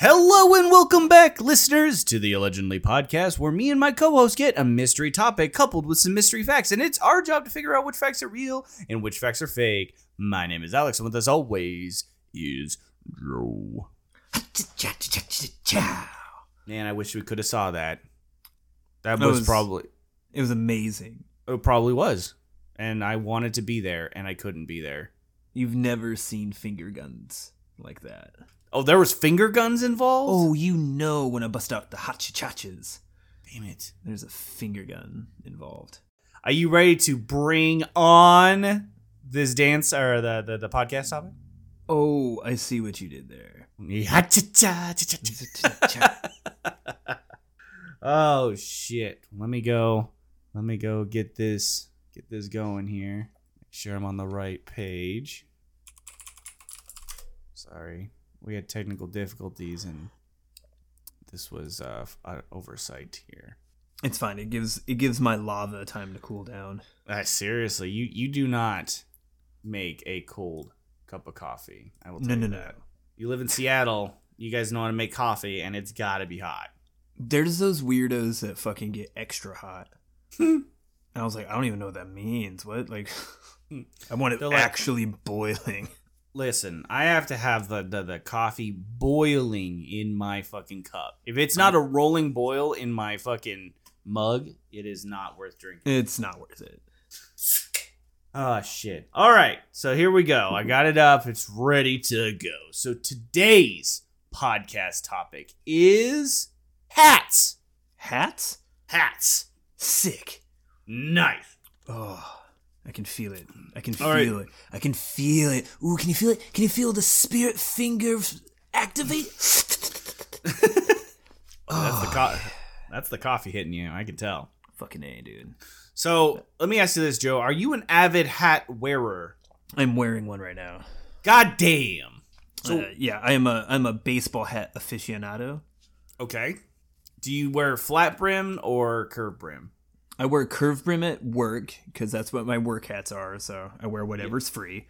Hello and welcome back, listeners, to the Allegendly podcast, where me and my co-host get a mystery topic coupled with some mystery facts, and it's our job to figure out which facts are real and which facts are fake. My name is Alex, and with us always is Joe. Man, I wish we could have saw that. That That was, was- probably It was amazing. it probably was, and I wanted to be there, and I couldn't be there. You've never seen finger guns like that. Oh, there was finger guns involved. Oh, you know when I bust out the hachachachas. damn it! There's a finger gun involved. Are you ready to bring on this dance or the the, the podcast topic? Oh, I see what you did there. oh shit! Let me go. Let me go get this get this going here. Make sure I'm on the right page. Sorry, we had technical difficulties and this was uh, f- uh oversight here. It's fine. It gives it gives my lava time to cool down. Uh, seriously, you you do not make a cold cup of coffee. I will tell No, you no, no. You live in Seattle. You guys know how to make coffee, and it's got to be hot. There's those weirdos that fucking get extra hot. and I was like, I don't even know what that means. What? Like, I want it They're like- actually boiling. Listen, I have to have the, the the coffee boiling in my fucking cup. If it's not a rolling boil in my fucking mug, it is not worth drinking. It's not worth it. Oh shit. All right. So here we go. I got it up. It's ready to go. So today's podcast topic is hats. Hats? Hats. Sick. Nice. Oh, I can feel it. I can All feel right. it. I can feel it. Ooh, can you feel it? Can you feel the spirit finger activate? That's the co- that's the coffee hitting you. I can tell. Fucking A, dude. So let me ask you this, Joe. Are you an avid hat wearer? I'm wearing one right now. God damn. So Uh, yeah, I am a I'm a baseball hat aficionado. okay. Do you wear flat brim or curved brim? I wear curved brim at work because that's what my work hats are. So I wear whatever's free.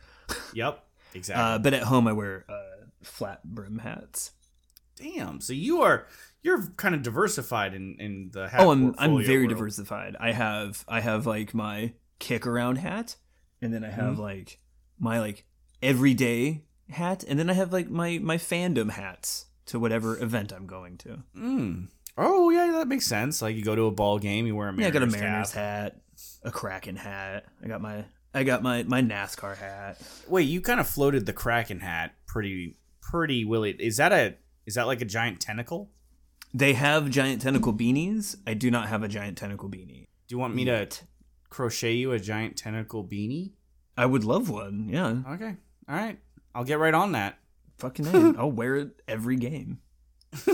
Yep. Exactly. Uh, but at home, I wear uh, flat brim hats. damn. So you are you're kind of diversified in in the hat. oh, I'm I'm very world. diversified. I have I have like my kick around hat, and then I have Mm-hmm. like my like everyday hat, and then I have like my my fandom hats to whatever event I'm going to. Mm. Oh yeah, that makes sense. Like you go to a ball game, you wear a Yeah, I got a Mariners cap. hat, a Kraken hat. I got my I got my my NASCAR hat. Wait, you kind of floated the Kraken hat pretty pretty willy. Is that a is that like a giant tentacle? They have giant tentacle beanies. I do not have a giant tentacle beanie. Do you want me to crochet you a giant tentacle beanie? I would love one. Yeah, Okay. All right. I'll get right on that. fucking. I'll wear it every game.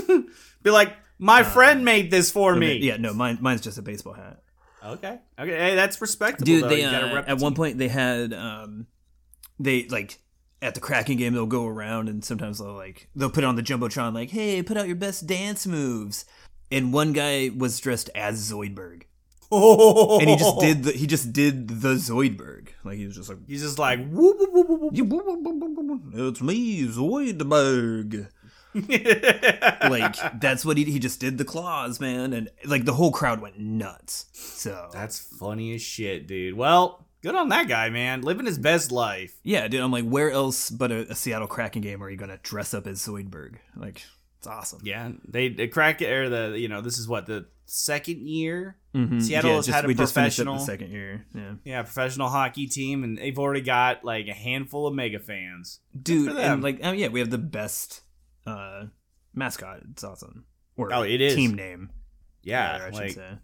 Be like, my friend made this for me. Yeah, no, mine mine's just a baseball hat. Okay. Okay. Hey, that's respectable. Dude, though. they uh, at one point they had um, they like at the Kraken game they'll go around and sometimes they'll like they'll put on the jumbotron like, hey, put out your best dance moves. And one guy was dressed as Zoidberg, Oh. and he just did the he just did the Zoidberg. Like he was just like, He's just like, whoop, whoop, whoop, whoop, it's me, Zoidberg. Like that's what he he just did the claws, man, and like the whole crowd went nuts. So That's funny as shit, dude. Well, good on that guy, man. Living his best life. Yeah, dude, I'm like, where else but a, a Seattle Kraken game are you gonna dress up as Zoidberg? Like, it's awesome. Yeah, they, they crack it or the you know this is what the second year Mhm. Seattle Yeah, has just- had a we just finished professional the second year. Yeah, yeah professional hockey team and they've already got like a handful of mega fans. dude, and like, oh yeah, we have the best uh mascot. It's awesome. Or Oh, it is. team name. Yeah, should like say.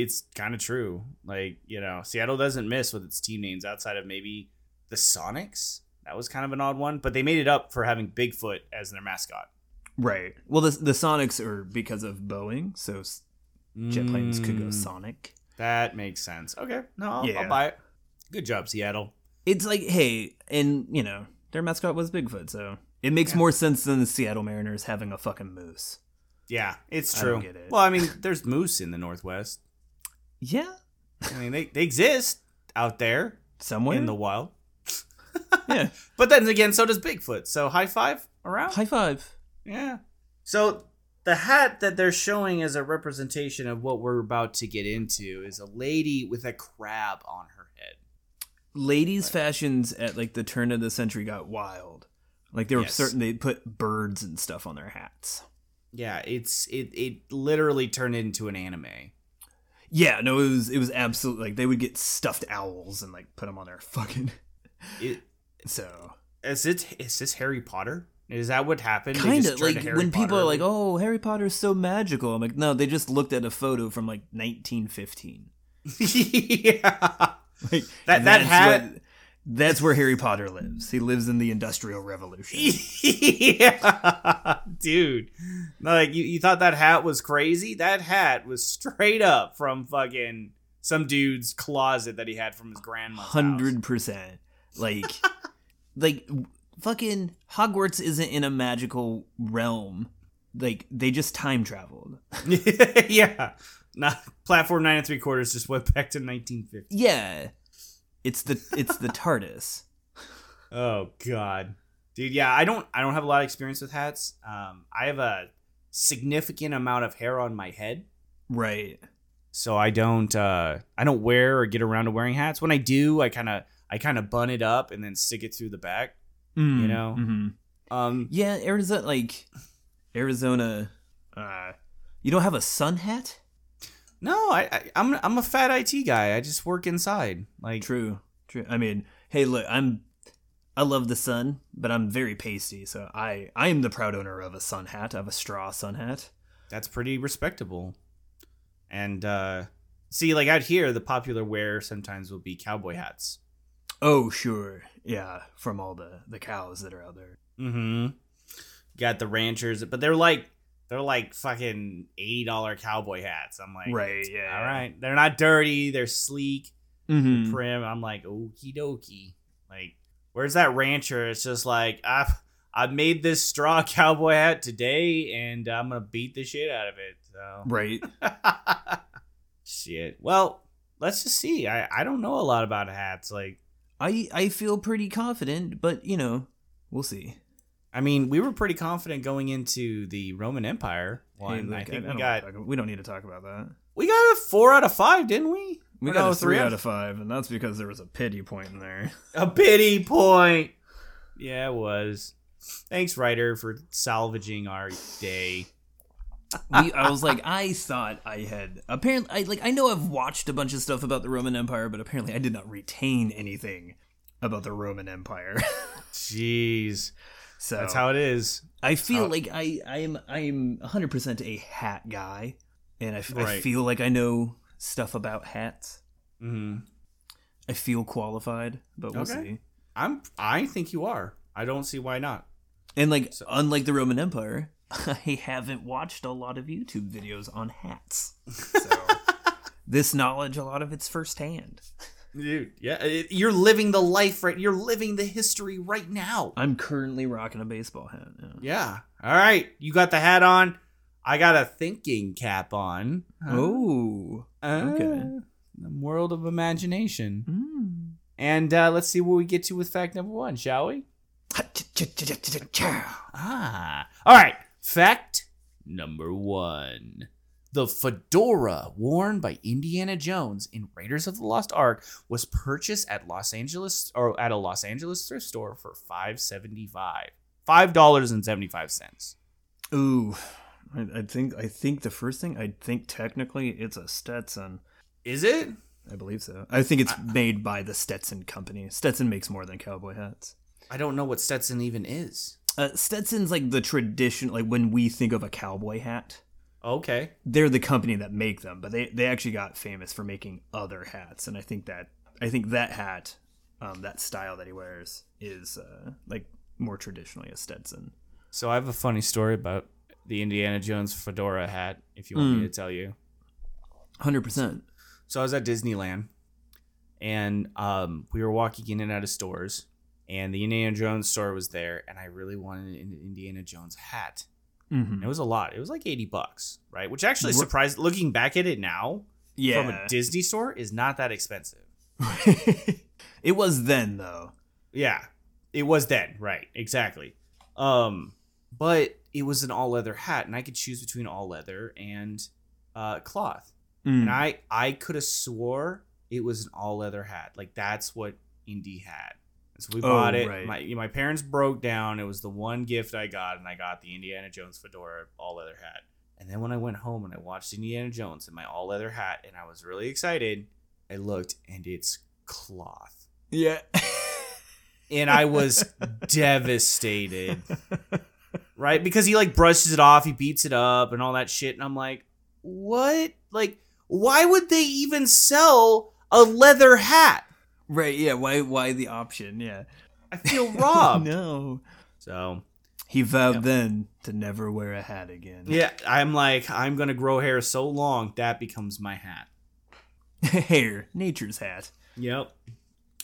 it's kind of true. Like you know, Seattle doesn't miss with its team names outside of maybe the Sonics. That was kind of an odd one, but they made it up for having Bigfoot as their mascot. Right. Well, the the Sonics are because of Boeing, so jet planes could go Mm, Sonic. That makes sense. Okay, no, I'll, Yeah. I'll buy it. Good job, Seattle. It's like, hey, and you know, their mascot was Bigfoot, so it makes more sense than the Seattle Mariners having a fucking moose. Yeah, it's I true. don't get it. Well, I mean, there's moose in the Northwest. Yeah, I mean, they, they exist out there somewhere in the wild. yeah. But then again, so does Bigfoot. So high five around. High five. Yeah. So the hat that they're showing as a representation of what we're about to get into is a lady with a crab on her head. Ladies' fashions at like the turn of the century got wild. Like they were Yes. certain they put birds and stuff on their hats. Yeah, it's it it literally turned into an anime. Yeah, no, it was it was absolutely like they would get stuffed owls and like put them on their fucking. It, So is it is this Harry Potter? Is that what happened? Kind of like when people Potter are like, "Oh, Harry Potter is so magical," I'm like, no, they just looked at a photo from like 1915. yeah, Like That- that hat- what- that's where Harry Potter lives. He lives in the Industrial Revolution. yeah, dude. Like you, you thought that hat was crazy? That hat was straight up from fucking some dude's closet that he had from his grandma's house. Hundred percent. Like, like fucking Hogwarts isn't in a magical realm. Like they just time traveled. yeah. Not platform nine and three quarters just went back to 1950. Yeah, it's the it's the TARDIS. Oh god, dude. Yeah, I don't. I don't have a lot of experience with hats. Um, I have a significant amount of hair on my head, Right. so I don't. Uh, I don't wear or get around to wearing hats. When I do, I kind of. I kind of bun it up and then stick it through the back. You know? Um, Yeah, Arizona like Arizona. Uh, you don't have a sun hat. No, I, I I'm I'm a fat IT guy. I just work inside. Like True. True. I mean, hey, look, I'm I love the sun, but I'm very pasty, so I I am the proud owner of a sun hat. I have a straw sun hat. that's pretty respectable. And uh, see, like out here, the popular wear sometimes will be cowboy hats. Oh, sure. Yeah, from all the the cows that are out there. Mm-hmm. Got the ranchers, but they're like they're like fucking eighty dollar cowboy hats. I'm like, Right, yeah. all right. They're not dirty. They're sleek, Mhm. prim. I'm like, okie dokie. Like, where's that rancher? It's just like I've I made this straw cowboy hat today, and I'm gonna beat the shit out of it. So Right. shit. Well, let's just see. I I don't know a lot about hats. Like, I I feel pretty confident, but you know, we'll see. I mean, we were pretty confident going into the Roman Empire one. Hey, I think don't we got talk- we don't need to talk about that. we got a four out of five, didn't we? We Or got no, a three out of five, and that's because there was a pity point in there. a pity point. Yeah, it was. Thanks, writer, for salvaging our day. we, I was like, I thought I had apparently, I like, I know I've watched a bunch of stuff about the Roman Empire, but apparently I did not retain anything about the Roman Empire. Jeez, so that's how it is. I feel how- like I, I am, I am 100 percent a hat guy, and I, Right. feel like I know stuff about hats. hmm I feel qualified, but we'll Okay. see. I'm. I think you are. I don't see why not. And like, So- unlike the Roman Empire, I haven't watched a lot of YouTube videos on hats. So this knowledge, a lot of it's firsthand. Dude, yeah, it, you're living the life right. You're living the history right now. I'm currently rocking a baseball hat. yeah. Yeah. All right. You got the hat on. I got a thinking cap on. Oh. okay. Uh, The world of imagination. Mm. And uh, let's see what we get to with fact number one, shall we? Ah. All right. Fact number one. The fedora worn by Indiana Jones in Raiders of the Lost Ark was purchased at Los Angeles or at a Los Angeles thrift store for five seventy five. Five dollars and seventy five cents. Ooh. I, I think I think the first thing I think technically it's a Stetson. Is it? I believe so. I think it's made by the Stetson company. Stetson makes more than cowboy hats. I don't know what Stetson even is. Uh, Stetson's like the tradition, like when we think of a cowboy hat, Okay. they're the company that make them, but they they actually got famous for making other hats, and I think that I think that hat, um, that style that he wears is uh, like more traditionally a Stetson. So I have a funny story about the Indiana Jones fedora hat. If you want me Mm. to tell you. Hundred percent. So I was at Disneyland, and um, we were walking in and out of stores, and the Indiana Jones store was there, and I really wanted an Indiana Jones hat. Mm-hmm. It was a lot. It was like eighty bucks, right? Which actually surprised. Looking back at it now, yeah. from a Disney store, is not that expensive. it was then though. Yeah, it was then, right? Exactly. Um, but it was an all leather hat, and I could choose between all leather and uh, cloth. Mm. And I I could have swore it was an all leather hat. Like that's what Indy had. So we Oh, bought it. right. My my parents broke down. It was the one gift I got, and I got the Indiana Jones fedora all leather hat. And then when I went home and I watched Indiana Jones in my all leather hat, and I was really excited, I looked and it's cloth, Yeah. and I was devastated. right? Because he like brushes it off, he beats it up, and all that shit. And I'm like, what? Like, why would they even sell a leather hat? Right. Yeah. Why? Why the option? Yeah. I feel robbed. no. So He vowed Yeah. then to never wear a hat again. yeah, I'm like, I'm gonna grow hair so long that becomes my hat. Hair, nature's hat. Yep.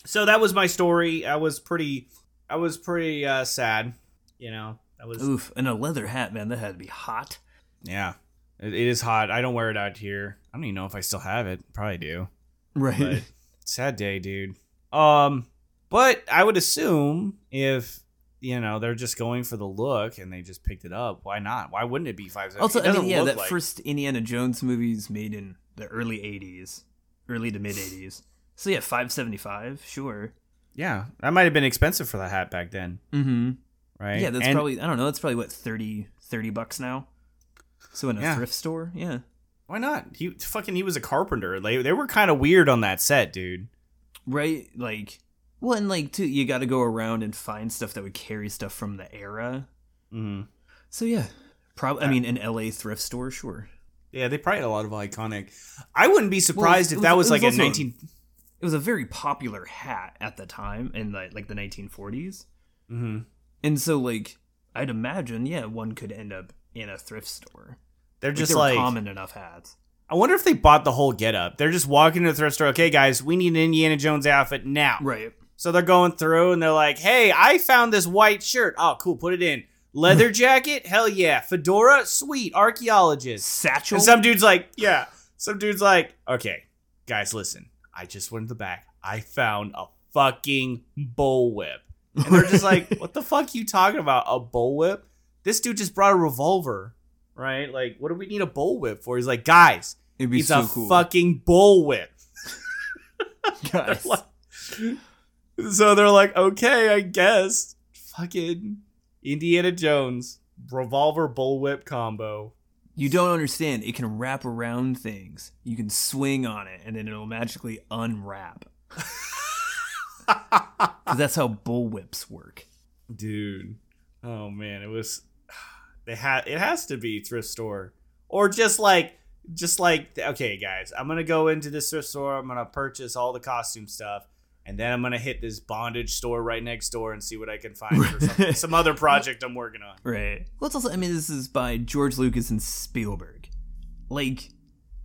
So that was my story. I was pretty, I was pretty uh, sad. You know, I was. Oof. And a leather hat, man. That had to be hot. Yeah, it, it is hot. I don't wear it out here. I don't even know if I still have it. Probably do. Right. Sad day, dude. Um, but I would assume if you know they're just going for the look and they just picked it up, why not? Why wouldn't it be five? also, it I mean, yeah, that like- first Indiana Jones movies made in the early '80s, early to mid '80s. So yeah, five seventy five. Sure. Yeah, that might have been expensive for the hat back then, Mm-hmm. right? Yeah, that's And- probably I don't know. That's probably what 30, 30 bucks now. So in a Yeah. thrift store, yeah. Why not? He fucking he was a carpenter. They they were kind of weird on that set, dude. Right, like well, and like too, you got to go around and find stuff that would carry stuff from the era. Mm. So yeah, probably. I mean, an LA thrift store, sure. Yeah, they probably had a lot of iconic. I wouldn't be surprised it if was- that was it like was a nineteen. It was a very popular hat at the time in the, like the 1940s, Mm-hmm. and so like I'd imagine, yeah, one could end up in a thrift store. They're Like, just were like common enough hats. I wonder if they bought the whole getup. They're just walking to the thrift store. Okay, guys, we need an Indiana Jones outfit now. Right. So they're going through and they're like, "Hey, I found this white shirt. Oh, cool. Put it in. Leather jacket. Hell yeah. Fedora. Sweet. Archaeologist. Satchel. And some dude's like, "Yeah." Some dude's like, "Okay, guys, listen. I just went to the back. I found a fucking bullwhip." And they're just like, "What the fuck you talking about? A bullwhip? This dude just brought a revolver." Right? Like, what do we need a bullwhip for? He's like, guys, It'd be it's so a cool. fucking bullwhip. Guys. Like- so they're like, okay, I guess. Fucking Indiana Jones revolver bullwhip combo. You don't understand. It can wrap around things. You can swing on it, and then it'll magically unwrap. Because that's how bullwhips work. Dude. Oh man, it was they had it has to be thrift store. Or just like just like okay guys, I'm gonna go into this thrift store, I'm gonna purchase all the costume stuff, and then I'm gonna hit this bondage store right next door and see what I can find for some, some other project I'm working on. Right. Well, it's also, I mean, this is by George Lucas and Spielberg. Like,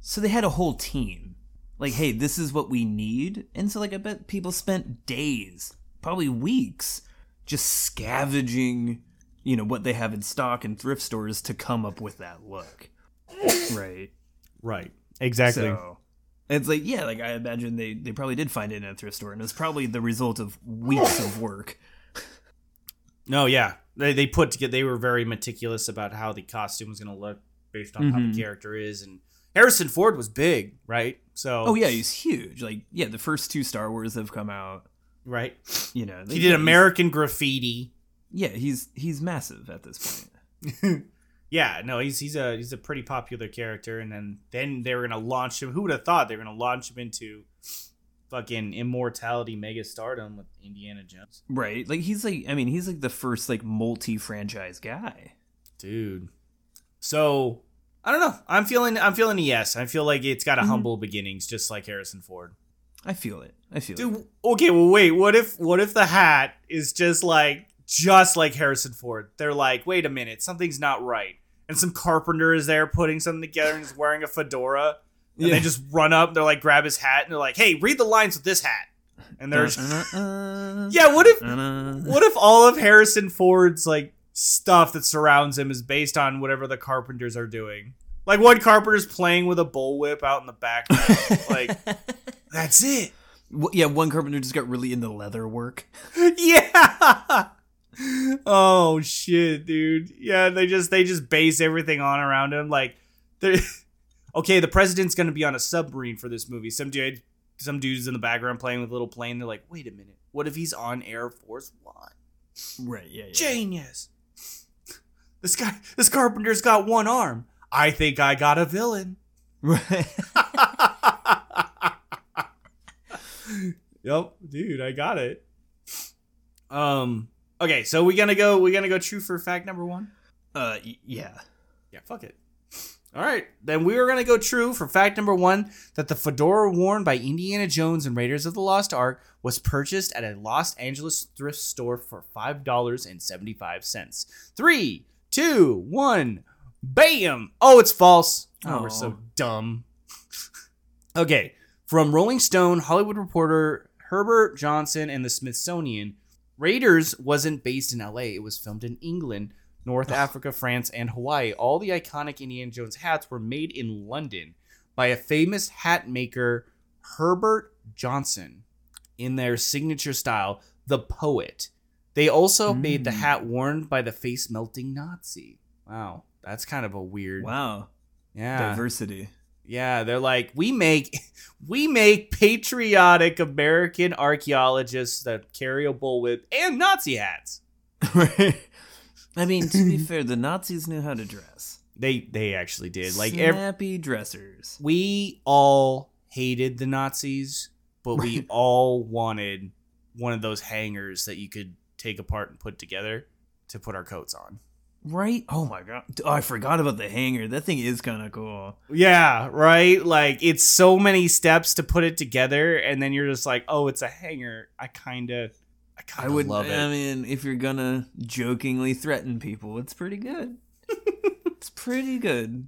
so they had a whole team. Like, hey, this is what we need. And so, like, I bet people spent days, probably weeks, just scavenging, you know, what they have in stock in thrift stores to come up with that look. right. Right. Exactly. So it's like, yeah, like I imagine they, they probably did find it in a thrift store, and it was probably the result of weeks of work. No, yeah, they they put together. They were very meticulous about how the costume was going to look based on how Mhm. the character is, and Harrison Ford was big, right? So, Oh yeah, he's huge. Like, yeah, the first two Star Wars have come out. right. You know, He did American Graffiti. Yeah, he's he's massive at this point. Yeah, no, he's he's a he's a pretty popular character, and then then they were going to launch him. Who would have thought they were going to launch him into fucking immortality, mega stardom with Indiana Jones, Right? Like he's like I mean, he's like the first like multi-franchise guy. dude. So I don't know. I'm feeling I'm feeling a yes. I feel like it's got a Mhm. humble beginnings, just like Harrison Ford. I feel it. I feel it. Dude, okay, well wait, what if what if the hat is just like just like Harrison Ford. They're like, wait a minute, something's not right. And some carpenter is there putting something together and he's wearing a fedora. And Yeah. they just run up, they're like, grab his hat, and they're like, hey, read the lines with this hat. And there's. Yeah, what if what if all of Harrison Ford's like stuff that surrounds him is based on whatever the carpenters are doing? Like one carpenter's playing with a bullwhip out in the back. like that's it. W- yeah, one carpenter just got really into leather work. yeah. Oh shit, dude. Yeah, they just they just base everything on around him. Like, okay, the president's gonna be on a submarine for this movie. Some dude, some dudes in the background playing with a little plane. They're like, wait a minute, what if he's on Air Force One? Right, yeah, yeah. Genius. This guy, this carpenter's got one arm. I think I got a villain. Right. Yep, dude, I got it. Um. Okay, so we gonna go. We gonna go true for fact number one. Uh, y- yeah. Yeah, fuck it. All right, then we are gonna go true for fact number one that the fedora worn by Indiana Jones and Raiders of the Lost Ark was purchased at a Los Angeles thrift store for five dollars and seventy-five cents. Three, two, one, bam! Oh, it's false. Oh, we're so Oh. dumb. okay, from Rolling Stone, Hollywood Reporter Herbert Johnson, and the Smithsonian. Raiders wasn't based in LA, it was filmed in England, North Africa, France, and Hawaii. All the iconic Indiana Jones hats were made in London by a famous hat maker, Herbert Johnson, in their signature style, the Poet. They also made the Mm. hat worn by the face melting Nazi. Wow, that's kind of a weird. Wow. Yeah. Diversity. Yeah, they're like we make we make patriotic American archaeologists that carry a bullwhip and Nazi hats. right. I mean, to be fair, the Nazis knew how to dress. They they actually did. Like ev- snappy dressers. we all hated the Nazis, but we all wanted one of those hangers that you could take apart and put together to put our coats on. Right? Oh my god. Oh, I forgot about the hanger. That thing is kind of cool. Yeah, right? Like it's so many steps to put it together and then you're just like, "Oh, it's a hanger." I kind of I kind of would love it. I mean, if you're gonna jokingly threaten people, it's pretty good. it's pretty good.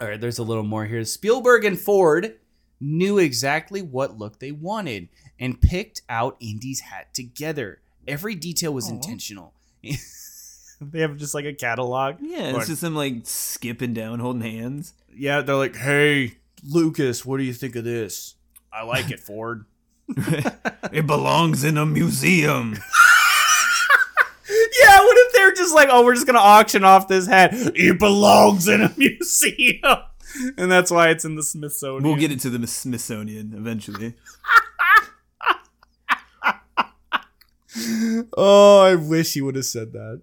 All right, there's a little more here. Spielberg and Ford knew exactly what look they wanted and picked out Indy's hat together. Every detail was Aw. intentional. they have just like a catalog. Yeah, Going, it's just them like skipping down, holding hands. yeah, they're like, "Hey, Lucas, what do you think of this?" I like it, Ford. it belongs in a museum. yeah, what if they're just like, "Oh, we're just gonna auction off this hat. It belongs in a museum," and that's why it's in the Smithsonian. We'll get it to the Smithsonian eventually. Oh, I wish he would have said that.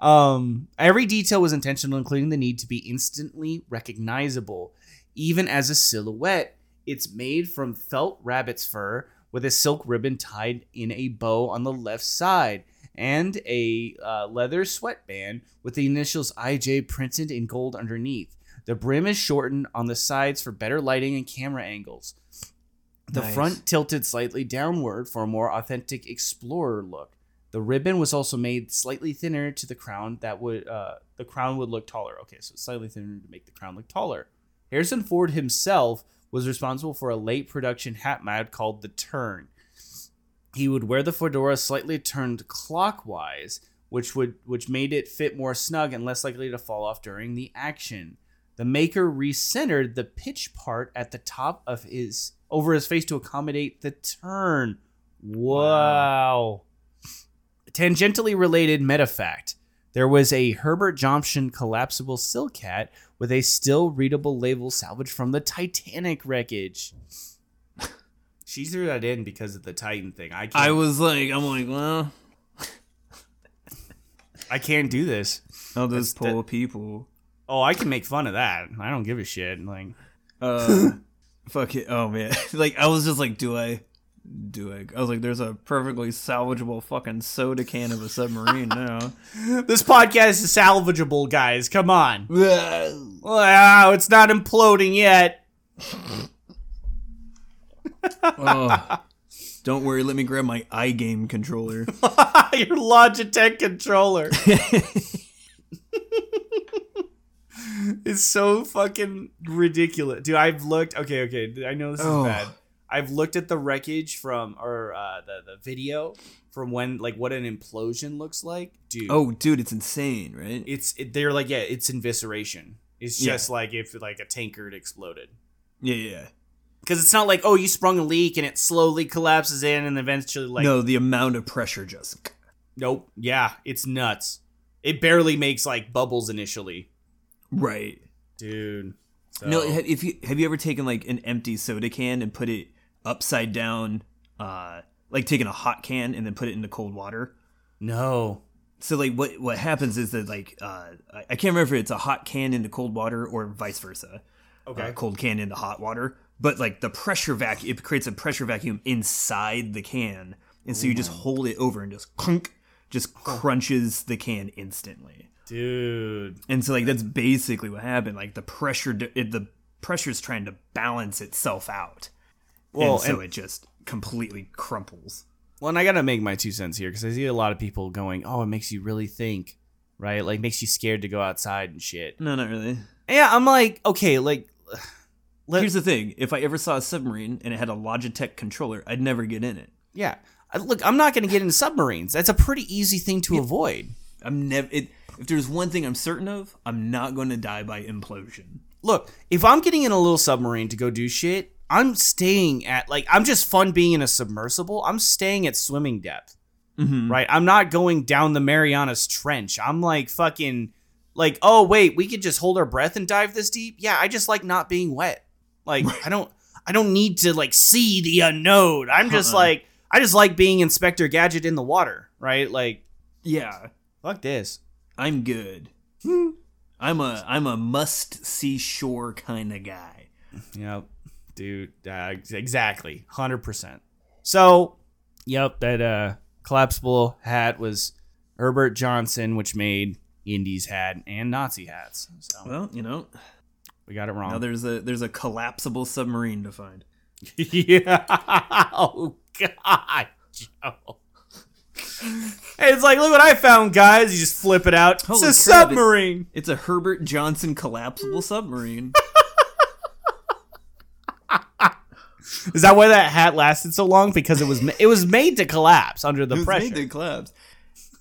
Um, every detail was intentional, including the need to be instantly recognizable, even as a silhouette. It's made from felt rabbit's fur with a silk ribbon tied in a bow on the left side and a uh, leather sweatband with the initials IJ printed in gold underneath. The brim is shortened on the sides for better lighting and camera angles. The Nice. front tilted slightly downward for a more authentic explorer look. The ribbon was also made slightly thinner to the crown that would uh, the crown would look taller. Okay, so slightly thinner to make the crown look taller. Harrison Ford himself was responsible for a late production hat mod called the Turn. He would wear the fedora slightly turned clockwise, which would which made it fit more snug and less likely to fall off during the action. The maker recentered the pitch part at the top of his over his face to accommodate the turn. Wow. Tangentially related meta fact. There was a Herbert Johnson collapsible silk hat with a still readable label salvaged from the Titanic wreckage. she threw that in because of the Titan thing. I can't, I was like, I'm like, well, I can't do this. all those That's- poor people. Oh, I can make fun of that. I don't give a shit. Like, Uh, fuck it. Oh man, like I was just like, do I, do I? I was like, there's a perfectly salvageable fucking soda can of a submarine now. this podcast is salvageable, guys. Come on. oh, Wow, it's not imploding yet. Don't worry, let me grab my iGame controller. Your Logitech controller. it's so fucking ridiculous. Dude, I've looked okay, okay. I know this is Oh. bad. I've looked at the wreckage from or uh the, the video from when like what an implosion looks like. Dude. oh, dude, it's insane, right? It's it, they're like yeah, it's invisceration. It's Yeah. just like if like a tanker had exploded. yeah, yeah. Because it's not like oh you sprung a leak and it slowly collapses in and eventually like no, the amount of pressure just. nope yeah it's nuts. It barely makes like bubbles initially, Right. dude. No, So- ha- if you have you ever taken like an empty soda can and put it upside down, uh, like taking a hot can and then put it into cold water? no. So like what what happens is that like uh, I can't remember if it's a hot can into cold water or vice versa. Okay. uh, cold can into hot water. But like the pressure vacuum, it creates a pressure vacuum inside the can, and so you just hold it over and just clunk, just crunches the can instantly. Dude. And so like that's basically what happened. Like the pressure, it, the pressure's trying to balance itself out, Well, and so and- it just completely crumples. Well, and I gotta make my two cents here because I see a lot of people going, "Oh, it makes you really think, right? Like makes you scared to go outside and shit." No, not really. Yeah, I'm like, okay, like, let, Here's the thing: if I ever saw a submarine and it had a Logitech controller, I'd never get in it. yeah, I- look, I'm not gonna get into submarines. That's a pretty easy thing to avoid. I'm never. If there's one thing I'm certain of, I'm not going to die by implosion. Look, if I'm getting in a little submarine to go do shit, I'm staying at like I'm just fun being in a submersible. I'm staying at swimming depth. Mm-hmm. right? I'm not going down the Marianas Trench. I'm like fucking like, oh wait, we could just hold our breath and dive this deep. Yeah, I just like not being wet. Like I don't I don't need to like see the unknown. I'm just Uh-uh. like I just like being Inspector Gadget in the water, right? Like Yeah, fuck this. I'm good. I'm a I'm a must see shore kind of guy. Yep, dude. Uh, exactly, hundred percent. So, yep, that uh collapsible hat was Herbert Johnson, which made Indies hat and Nazi hats. So Well, you know, we got it wrong. now there's a there's a collapsible submarine to find. yeah. Oh God, Joe. Hey, it's like, look what I found, guys. You just flip it out. Holy it's a crap, submarine. It's a Herbert Johnson collapsible submarine. Is that why that hat lasted so long? Because it was ma- it was made to collapse under the it was pressure. made to collapse.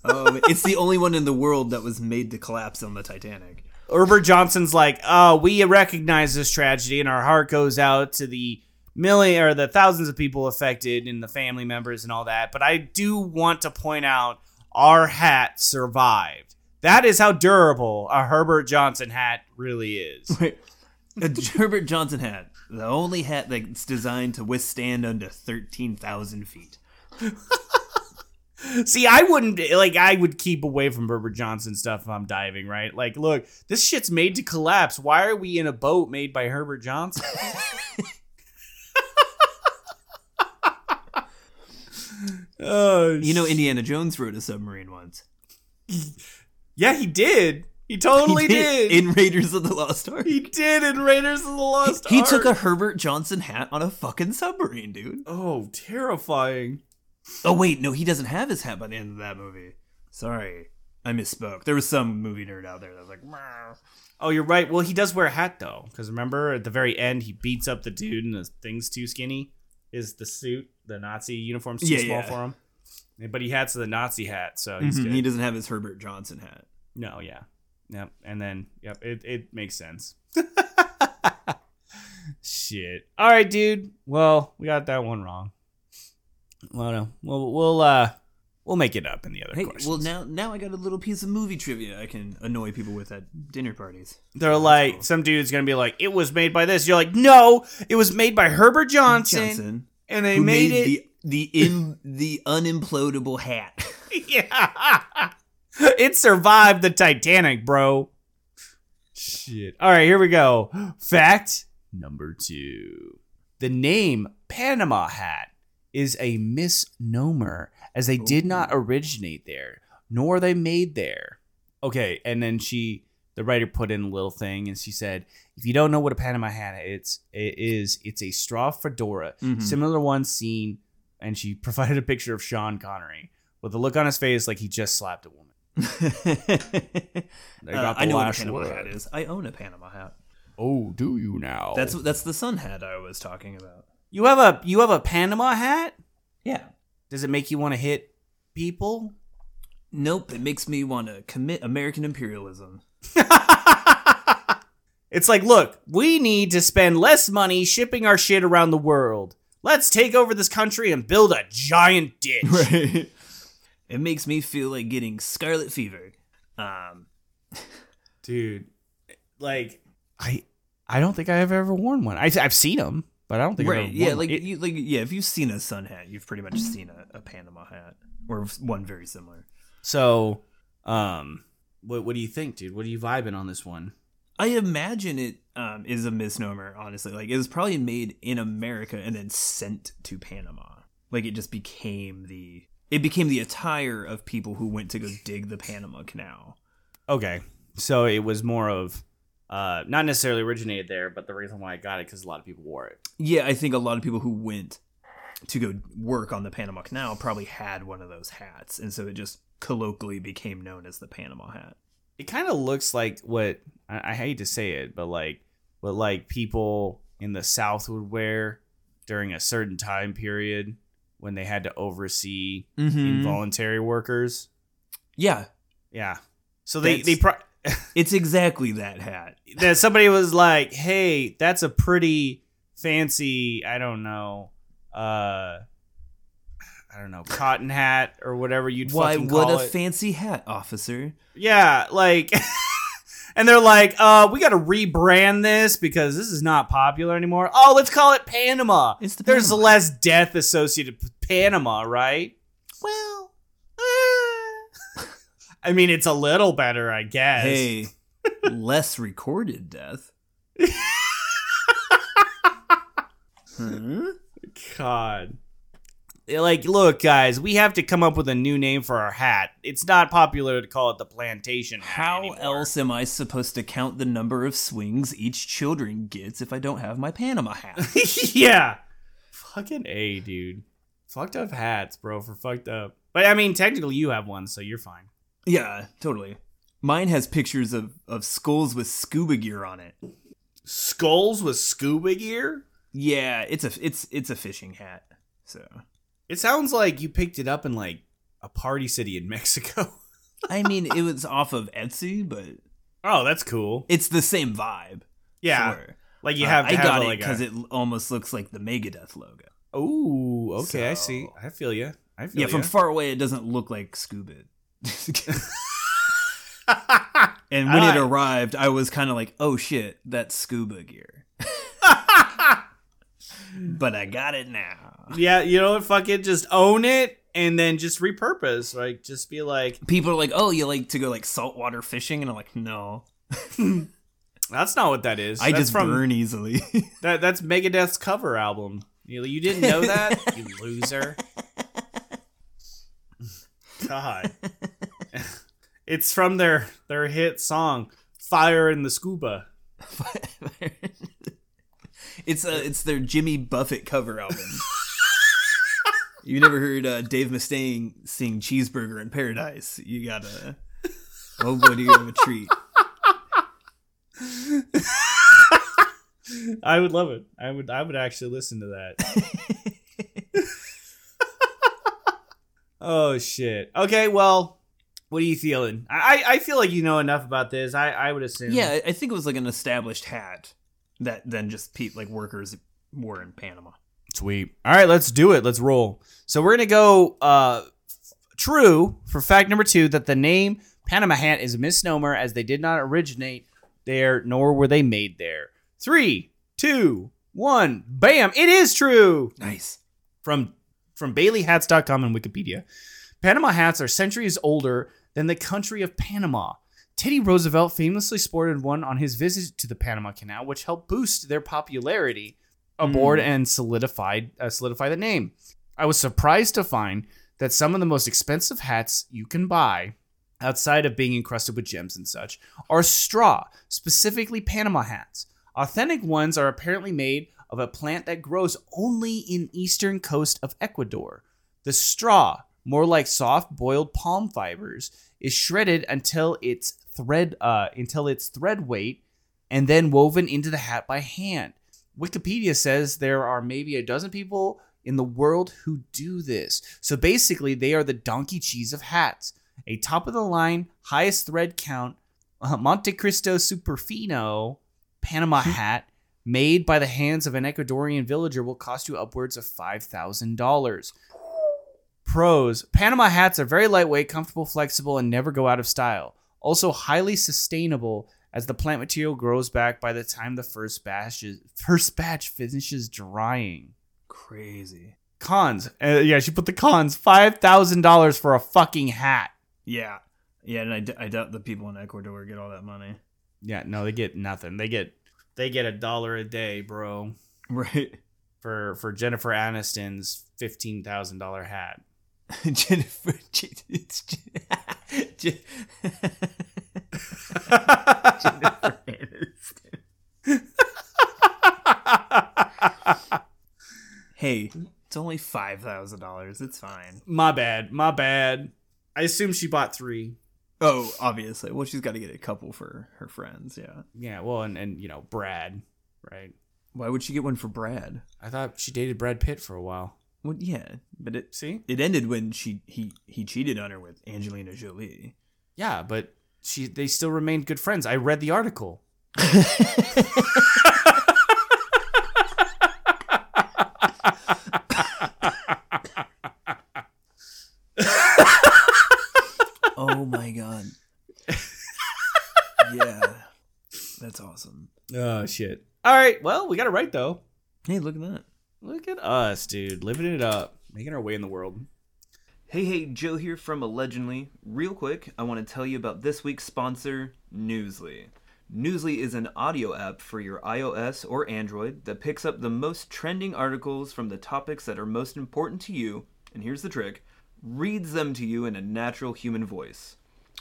Um, it's the only one in the world that was made to collapse on the Titanic. Herbert Johnson's like, oh, we recognize this tragedy, and our heart goes out to the million or the thousands of people affected and the family members and all that. But I do want to point out our hat survived. That is how durable a Herbert Johnson hat really is. Wait, a Herbert Johnson hat, the only hat that's designed to withstand under thirteen thousand feet. See, I wouldn't like. I would keep away from Herbert Johnson stuff if I'm diving. Right? Like, look, this shit's made to collapse. Why are we in a boat made by Herbert Johnson? oh, You know, Indiana Jones rode a submarine once. yeah, he did. He totally He did. in Raiders of the Lost Ark. he did in Raiders of the Lost He Ark. took a Herbert Johnson hat on a fucking submarine, dude. oh, terrifying. Oh wait, no, he doesn't have his hat by the end of that movie. Sorry, I misspoke. There was some movie nerd out there that was like, "Meow." Oh, you're right. Well, he does wear a hat though, because remember at the very end he beats up the dude and the thing's too skinny. Is the suit the Nazi uniform's too Yeah, small yeah. for him? But he has the Nazi hat, so he's Mhm, good. he doesn't have his Herbert Johnson hat. no, yeah, yep. And then yep, it it makes sense. Shit. All right, dude. Well, we got that one wrong. Well, no, we'll we'll uh we'll make it up in the other Hey, questions. well now now I got a little piece of movie trivia I can annoy people with at dinner parties. They're like, some dude's gonna be like, it was made by this. You're like, no, it was made by Herbert Johnson, Johnson, and they made, made, it. the the in the unimplodable hat. yeah, it survived the Titanic, bro. Shit. All right, here we go. Fact number two: the name Panama Hat is a misnomer, as they did not originate there, nor are they made there. Okay, and then she, the writer, put in a little thing, and she said, "If you don't know what a Panama hat is, it is, it's a straw fedora, Mhm. similar one seen and she provided a picture of Sean Connery with a look on his face like he just slapped a woman. They Uh, got the I know what a Panama word. hat is. I own a Panama hat. Oh, do you now? That's that's the sun hat I was talking about. you have a you have a Panama hat. Yeah. Does it make you want to hit people? Nope. It makes me want to commit American imperialism. It's like, look, we need to spend less money shipping our shit around the world. Let's take over this country and build a giant ditch. Right. It makes me feel like getting scarlet fever. Um. Dude, like I I don't think I've ever worn one. I, I've seen them, but I don't think I've Right. ever Yeah. worn Like. It- you. Like yeah. If you've seen a sun hat, you've pretty much seen a, a Panama hat or one very similar. so, um, what what do you think, dude? What are you vibing on this one? I imagine it um, is a misnomer, honestly. Like, it was probably made in America and then sent to Panama. Like, it just became the. It became the attire of people who went to go dig the Panama Canal. Okay, so it was more of, uh, not necessarily originated there, but the reason why I got it because a lot of people wore it. Yeah, I think a lot of people who went to go work on the Panama Canal probably had one of those hats. And so it just colloquially became known as the Panama hat. it kind of looks like what I, I hate to say it, but like what like people in the South would wear during a certain time period when they had to oversee Mm-hmm. involuntary workers. Yeah, Yeah, so they they pro- it's exactly that hat. that somebody was like, "Hey, that's a pretty fancy, I don't know, uh, I don't know, cotton hat or whatever you'd Why, fucking what a it." fancy hat, officer. Yeah, like and they're like, uh, we gotta rebrand this because this is not popular anymore. Oh, let's call it Panama. It's the There's Panama. less death associated with Panama, right? Well eh. I mean it's a little better, I guess. Hey, less recorded death. huh? God. Like, look, guys, we have to come up with a new name for our hat. It's not popular to call it the plantation hat. How anymore. else am I supposed to count the number of swings each children gets if I don't have my Panama hat? yeah. Fucking A, dude. Fucked up hats, bro, for fucked up. But I mean, technically you have one, so you're fine. yeah, totally. Mine has pictures of, of skulls with scuba gear on it. Skulls with scuba gear? Yeah, it's a it's it's a fishing hat. So It sounds like you picked it up in like a party city in Mexico. I mean, it was off of Etsy, but oh, that's cool. it's the same vibe. Yeah. sure. Like you Uh, have to I have got a, it like because a... it almost looks like the Megadeth logo. Oh, okay, I see. I feel you. I feel Yeah, from far away, it doesn't look like scuba. and when it arrived, I was kind of like, "Oh shit, that's scuba gear." but I got it now. Yeah, you know what? Fuck it. Just own it and then just repurpose. Like, just be like, People are like, "Oh, you like to go like saltwater fishing?" And I'm like, "No, that's not what that is. I That's just from burn easily." that. That's Megadeth's cover album. You, you didn't know that, you loser. God, it's from their their hit song "Fire in the Scuba." it's uh, it's their Jimmy Buffett cover album. You never heard uh, Dave Mustaine sing "Cheeseburger in Paradise"? You gotta. Oh boy, do you have a treat. I would love it. I would. I would actually listen to that. oh shit. Okay. Well, what are you feeling? I I feel like you know enough about this. I I would assume. Yeah, I- think it was like an established hat that then just pe- like workers wore in Panama. Sweet. All right, let's do it. Let's roll. So we're gonna go uh true for fact number two that the name Panama hat is a misnomer as they did not originate there, nor were they made there. Three, two, one, bam! It is true. Nice. From from BaileyHats.com and Wikipedia. Panama hats are centuries older than the country of Panama. Teddy Roosevelt famously sported one on his visit to the Panama Canal, which helped boost their popularity aboard and solidified uh, solidify the name. I was surprised to find that some of the most expensive hats you can buy, outside of being encrusted with gems and such, are straw, specifically Panama hats. Authentic ones are apparently made of a plant that grows only in eastern coast of Ecuador. The straw, more like soft boiled palm fibers, is shredded until its thread uh, until its thread weight and then woven into the hat by hand. Wikipedia says there are maybe a dozen people in the world who do this. So basically, they are the donkey cheese of hats. A top of the line, highest thread count, uh, Montecristi Superfino Panama hat made by the hands of an Ecuadorian villager will cost you upwards of $5,000. Pros Panama hats are very lightweight, comfortable, flexible, and never go out of style. Also, highly sustainable as the plant material grows back by the time the first batch, is, first batch finishes drying. Crazy. Cons. Uh, yeah, she put the cons. $5,000 for a fucking hat. Yeah. Yeah, and I, d- I doubt the people in Ecuador get all that money. Yeah, no, they get nothing. They get they get a dollar a day, bro, Right. for for Jennifer Aniston's fifteen thousand dollar hat. Jennifer. It's Jennifer Aniston. Hey, it's only five thousand dollars. It's fine. my bad, my bad. I assume she bought three. Oh, obviously. Well, she's got to get a couple for her friends. Yeah. Yeah, well, and and you know Brad, right? Why would she get one for Brad? I thought she dated Brad Pitt for a while. Well, yeah, but it See? it ended when she he he cheated on her with Angelina Jolie. Yeah, but she they still remained good friends. I read the article. oh my god. yeah, that's awesome. Oh shit. All right, well, we got it right though. Hey, look at that. Look at us, dude, living it up, making our way in the world. Hey, hey, Joe here from Allegendly. Real quick, I want to tell you about this week's sponsor, Newsly. Newsly is an audio app for your iOS or Android that picks up the most trending articles from the topics that are most important to you, and here's the trick reads them to you in a natural human voice.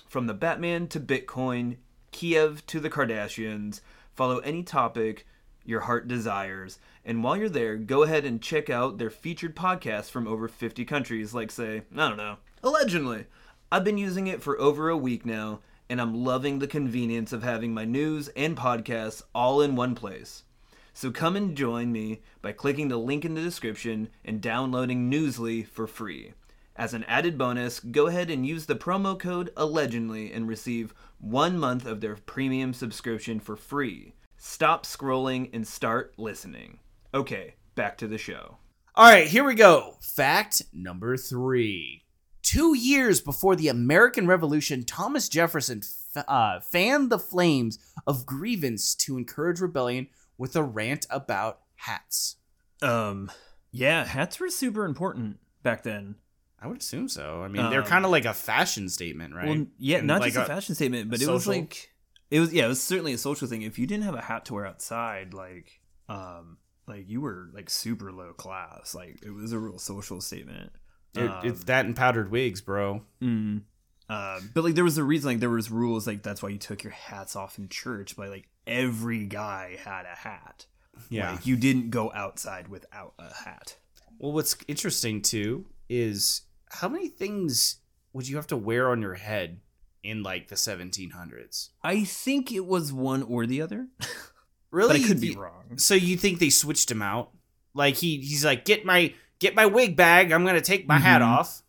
From the Batman to Bitcoin, Kiev to the Kardashians, follow any topic your heart desires. And while you're there, go ahead and check out their featured podcasts from over 50 countries, like, say, I don't know, Allegendly. I've been using it for over a week now, and I'm loving the convenience of having my news and podcasts all in one place. So come and join me by clicking the link in the description and downloading Newsly for free. As an added bonus, go ahead and use the promo code Allegendly and receive one month of their premium subscription for free. Stop scrolling and start listening. Okay, back to the show. All right, here we go. Fact number three. Two years before the American Revolution, Thomas Jefferson f- uh, fanned the flames of grievance to encourage rebellion with a rant about hats. Um, yeah, hats were super important back then. I would assume so. I mean, they're Um, kind of like a fashion statement, right? Well, yeah, And not like just a, fashion statement, but it was like it was yeah, it was certainly a social thing. If you didn't have a hat to wear outside, like um like you were like super low class. Like it was a real social statement. It- Um, it's that and powdered wigs, bro. Mm. Uh, but like there was a reason like there was rules like that's why you took your hats off in church but like every guy had a hat Yeah. like you didn't go outside without a hat Well, what's interesting too is how many things would you have to wear on your head in like the 1700s? i think it was one or the other Really? but i could be wrong So you think they switched him out? Like he he's like, get my get my wig bag. I'm gonna take my hat Mhm. off.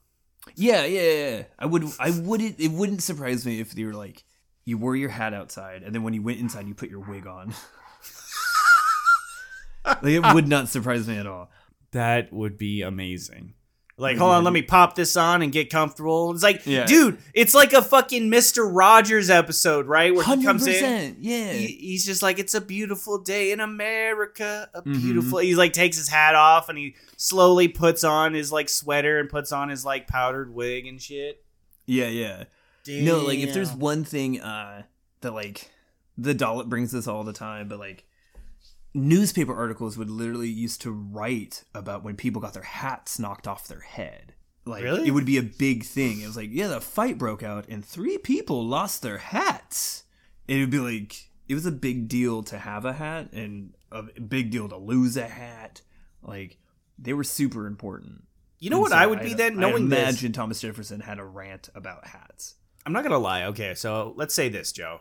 yeah yeah yeah i would i wouldn't it wouldn't surprise me if they were like you wore your hat outside and then when you went inside you put your wig on like it would not surprise me at all That would be amazing. Like, hold on, let me pop this on and get comfortable. It's like, Yeah. dude, it's like a fucking Mister Rogers episode, right? Where he comes in. 100% yeah he- he's just like it's a beautiful day in america a Mhm. beautiful he like takes his hat off and he slowly puts on his like sweater and puts on his like powdered wig and shit yeah yeah No, like if there's one thing uh that like the Dalit brings us all the time, but like newspaper articles would literally used to write about when people got their hats knocked off their head. Like Really? it would be a big thing. It was like, yeah, the fight broke out and three people lost their hats. It would be like it was a big deal to have a hat and a big deal to lose a hat. Like they were super important. You know And what so I would be then, I knowing this. imagine Thomas Jefferson had a rant about hats. I'm not gonna lie. Okay, so let's say this, Joe.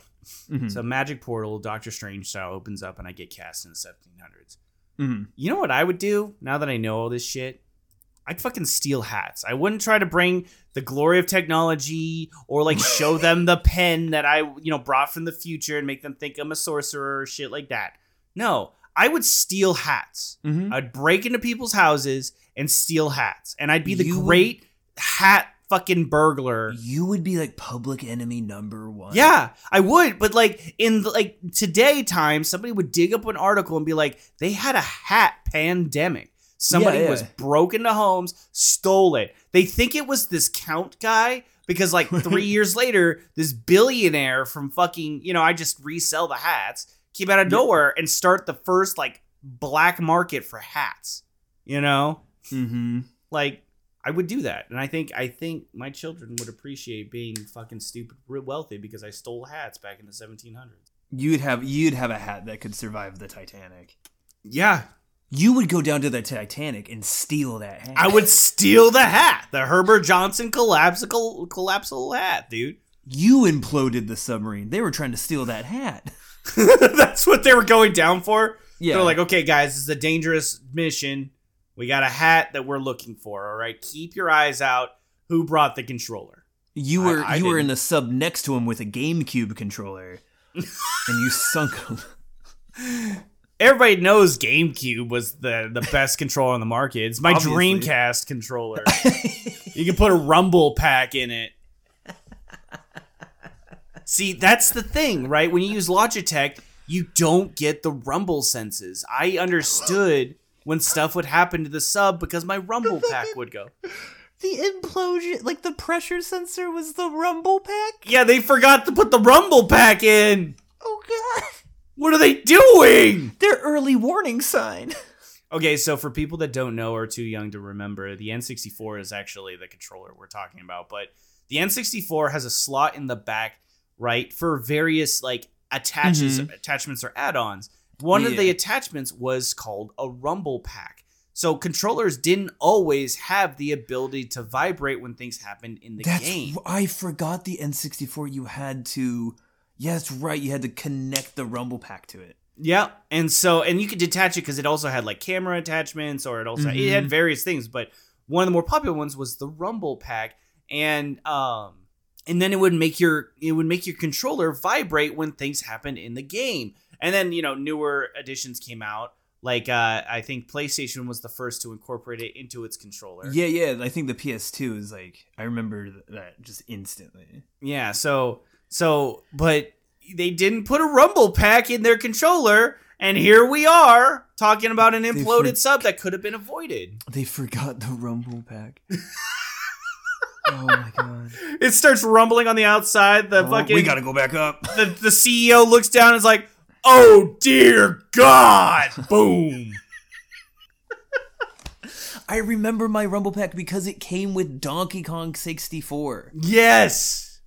Mhm. So magic portal, Doctor Strange style opens up, and I get cast in the 1700s. Mhm. You know what I would do now that I know all this shit? I'd fucking steal hats. I wouldn't try to bring the glory of technology or like show them the pen that I, you know, brought from the future and make them think I'm a sorcerer or shit like that. No, I would steal hats. Mhm. I'd break into people's houses and steal hats. And I'd be the You would- great hat fucking burglar. You would be like public enemy number one. Yeah, I would, but like in the, like today time, somebody would dig up an article and be like, they had a hat pandemic. Somebody Yeah, yeah. was broke into homes, stole it. They think it was this count guy because like three years later, this billionaire from fucking you know I just resell the hats came out of nowhere and start the first like black market for hats. You know, Mm-hmm. like I would do that, and I think I think my children would appreciate being fucking stupid wealthy because I stole hats back in the 1700s. You'd have you'd have a hat that could survive the Titanic. Yeah, You would go down to the Titanic and steal that hat. I would steal the hat, the Herbert Johnson collapsible collapsible hat, dude. You imploded the submarine. They were trying to steal that hat. That's what they were going down for. Yeah. They're like, okay, guys, this is a dangerous mission. We got a hat that we're looking for. All right, keep your eyes out. Who brought the controller? You were I- I you were in the sub next to him with a GameCube controller, and you sunk him. Everybody knows GameCube was the the best controller on the market. It's my Obviously. Dreamcast controller. you can put a Rumble pack in it. See, that's the thing, right? When you use Logitech, you don't get the rumble senses. I understood when stuff would happen to the sub because my rumble pack would go. The implosion, like the pressure sensor, was the rumble pack. Yeah, they forgot to put the rumble pack in. Oh god, What are they doing? their early warning sign. Okay, so for people that don't know or are too young to remember, the N64 is actually the controller we're talking about. But the N64 has a slot in the back, right, for various like attaches, mm-hmm. attachments or add-ons. One of the attachments was called a rumble pack. So controllers didn't always have the ability to vibrate when things happened in the That's game. I forgot the N64. You had to. Yeah, that's right. You had to connect the rumble pack to it. Yeah, and so and you could detach it because it also had like camera attachments, or it also it Mhm. had various things. But one of the more popular ones was the Rumble Pack, and um, and then it would make your it would make your controller vibrate when things happened in the game. And then you know newer editions came out, like uh, I think PlayStation was the first to incorporate it into its controller. Yeah, yeah. I think the PS2 is like I remember that just instantly. Yeah, so so but they didn't put a rumble pack in their controller and here we are talking about an imploded for- sub that could have been avoided. They forgot the rumble pack. oh my god. It starts rumbling on the outside. The Oh, fucking we gotta go back up. the, the CEO looks down and is like, "Oh dear God!" Boom. I remember my rumble pack because it came with Donkey Kong 64. Yes.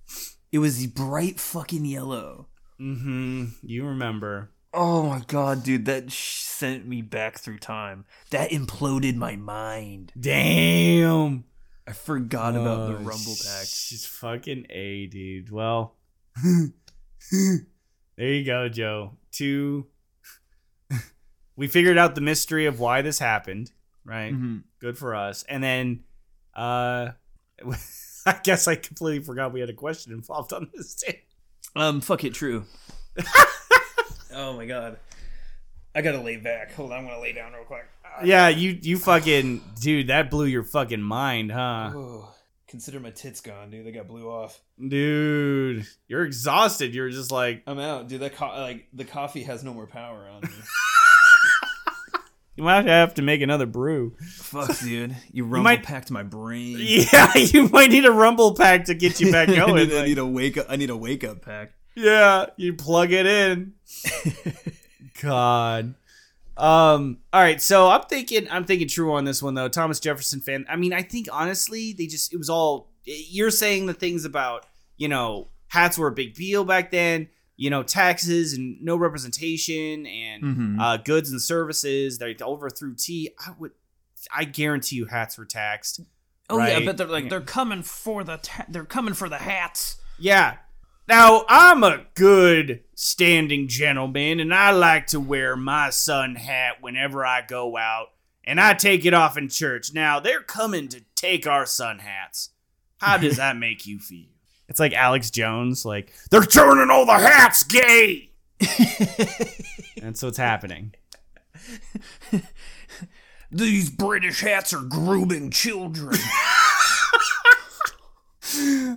It was bright fucking yellow. Mm-hmm. You remember? Oh my god, dude, that sh- sent me back through time. That imploded my mind. Damn. I forgot about the Oh, rumble pack. She's fucking a dude. Well, there you go, Joe. Two. we figured out the mystery of why this happened. Right. Mhm. Good for us. And then, uh, I guess I completely forgot we had a question involved on this. Too. Um, fuck it, true. oh my god. I gotta lay back. Hold on, I'm gonna lay down real quick. Yeah, you you fucking dude, that blew your fucking mind, huh? Oh, consider my tits gone, dude. They got blew off. Dude, you're exhausted. You're just like I'm out, dude. That co- like the coffee has no more power on me. you might have to make another brew. Fuck, dude. You rumble might- packed my brain. Yeah, you might need a rumble pack to get you back I, going. need, I need a wake up. I need a wake up pack. yeah, you plug it in. God. Um. All right. So I'm thinking. I'm thinking true on this one though. Thomas Jefferson fan. I mean, I think honestly, they just. It was all. You're saying the things about you know hats were a big deal back then. you know taxes and no representation and Mhm. uh, goods and services. They overthrew tea. I would, I guarantee you, hats were taxed. Oh yeah, but they're like they're coming for the ta- they're coming for the hats. Yeah. Now, I'm a good standing gentleman, and I like to wear my sun hat whenever I go out, and I take it off in church. Now, they're coming to take our sun hats. How does that make you feel? It's like Alex Jones, like, they're turning all the hats gay! That's what's happening. These British hats are grooming children.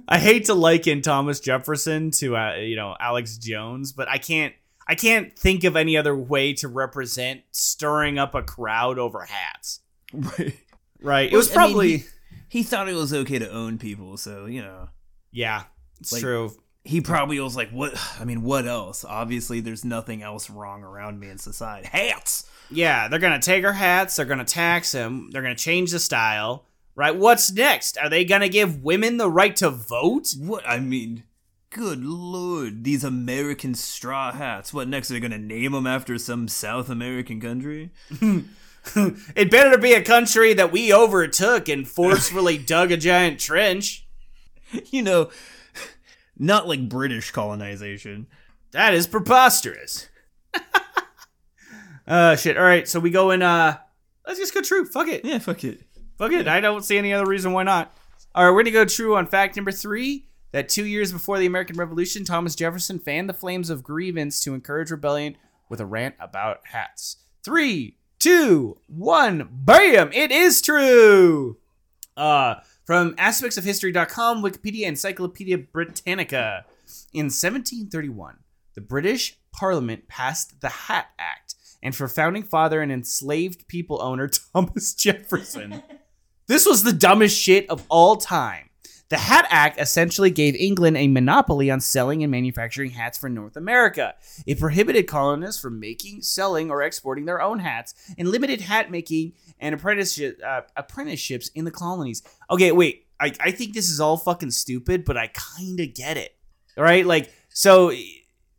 I hate to liken Thomas Jefferson to uh, you know Alex Jones, but I can't I can't think of any other way to represent stirring up a crowd over hats. right. Right? It was I mean, probably he, he thought it was okay to own people, so you know. yeah, it's like- true. He probably was like, "What? I mean, what else? Obviously, there's nothing else wrong around me in society. Hats. Yeah, they're gonna take our hats. They're gonna tax them. They're gonna change the style. Right? What's next? Are they gonna give women the right to vote? What? I mean, good lord, these American straw hats. What next? Are they gonna name them after some South American country? it better be a country that we overtook and forcefully dug a giant trench. You know, not like British colonization. That is preposterous. uh shit. All right, so we go in uh let's just go true. Fuck it. Yeah, fuck it. Fuck it. I don't see any other reason why not. All right, we're going to go true on fact number 3 that 2 years before the American Revolution, Thomas Jefferson fanned the flames of grievance to encourage rebellion with a rant about hats. Three, two, one, bam! It is true. Uh from aspectsofhistory.com, Wikipedia, Encyclopedia Britannica. In 1731, the British Parliament passed the Hat Act, and for founding father and enslaved people owner Thomas Jefferson. This was the dumbest shit of all time. The Hat Act essentially gave England a monopoly on selling and manufacturing hats for North America. It prohibited colonists from making, selling, or exporting their own hats and limited hat making and apprenticeship, uh, apprenticeships in the colonies. Okay, wait. I, I think this is all fucking stupid, but I kind of get it. All right? Like, so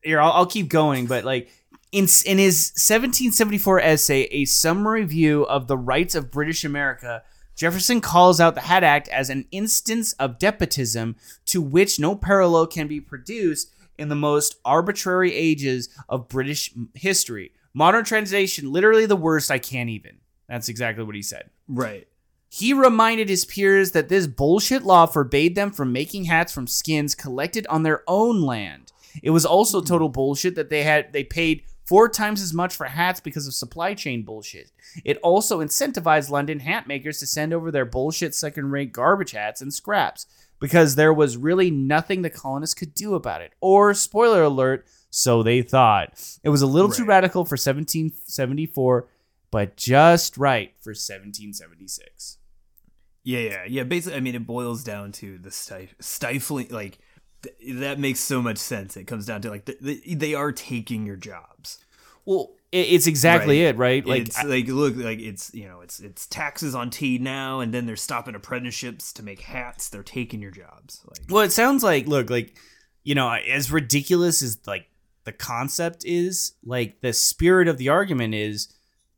here, I'll, I'll keep going, but like, in, in his 1774 essay, A Summary View of the Rights of British America, Jefferson calls out the Hat Act as an instance of despotism to which no parallel can be produced in the most arbitrary ages of British history. Modern translation, literally the worst, I can't even. That's exactly what he said. Right. He reminded his peers that this bullshit law forbade them from making hats from skins collected on their own land. It was also total bullshit that they had they paid four times as much for hats because of supply chain bullshit. It also incentivized London hat makers to send over their bullshit second-rate garbage hats and scraps because there was really nothing the colonists could do about it. Or spoiler alert, so they thought. It was a little too radical for 1774, but just right for 1776. Yeah, yeah, yeah. Basically, I mean, it boils down to the stif- stifling. Like th- that makes so much sense. It comes down to like the, the, they are taking your jobs. Well, it, it's exactly Right. it, right? Like, it's like look like it's you know it's it's taxes on tea now, and then they're stopping apprenticeships to make hats. They're taking your jobs. Like well, it sounds like, look, like, you know, as ridiculous as like the concept is, like the spirit of the argument is,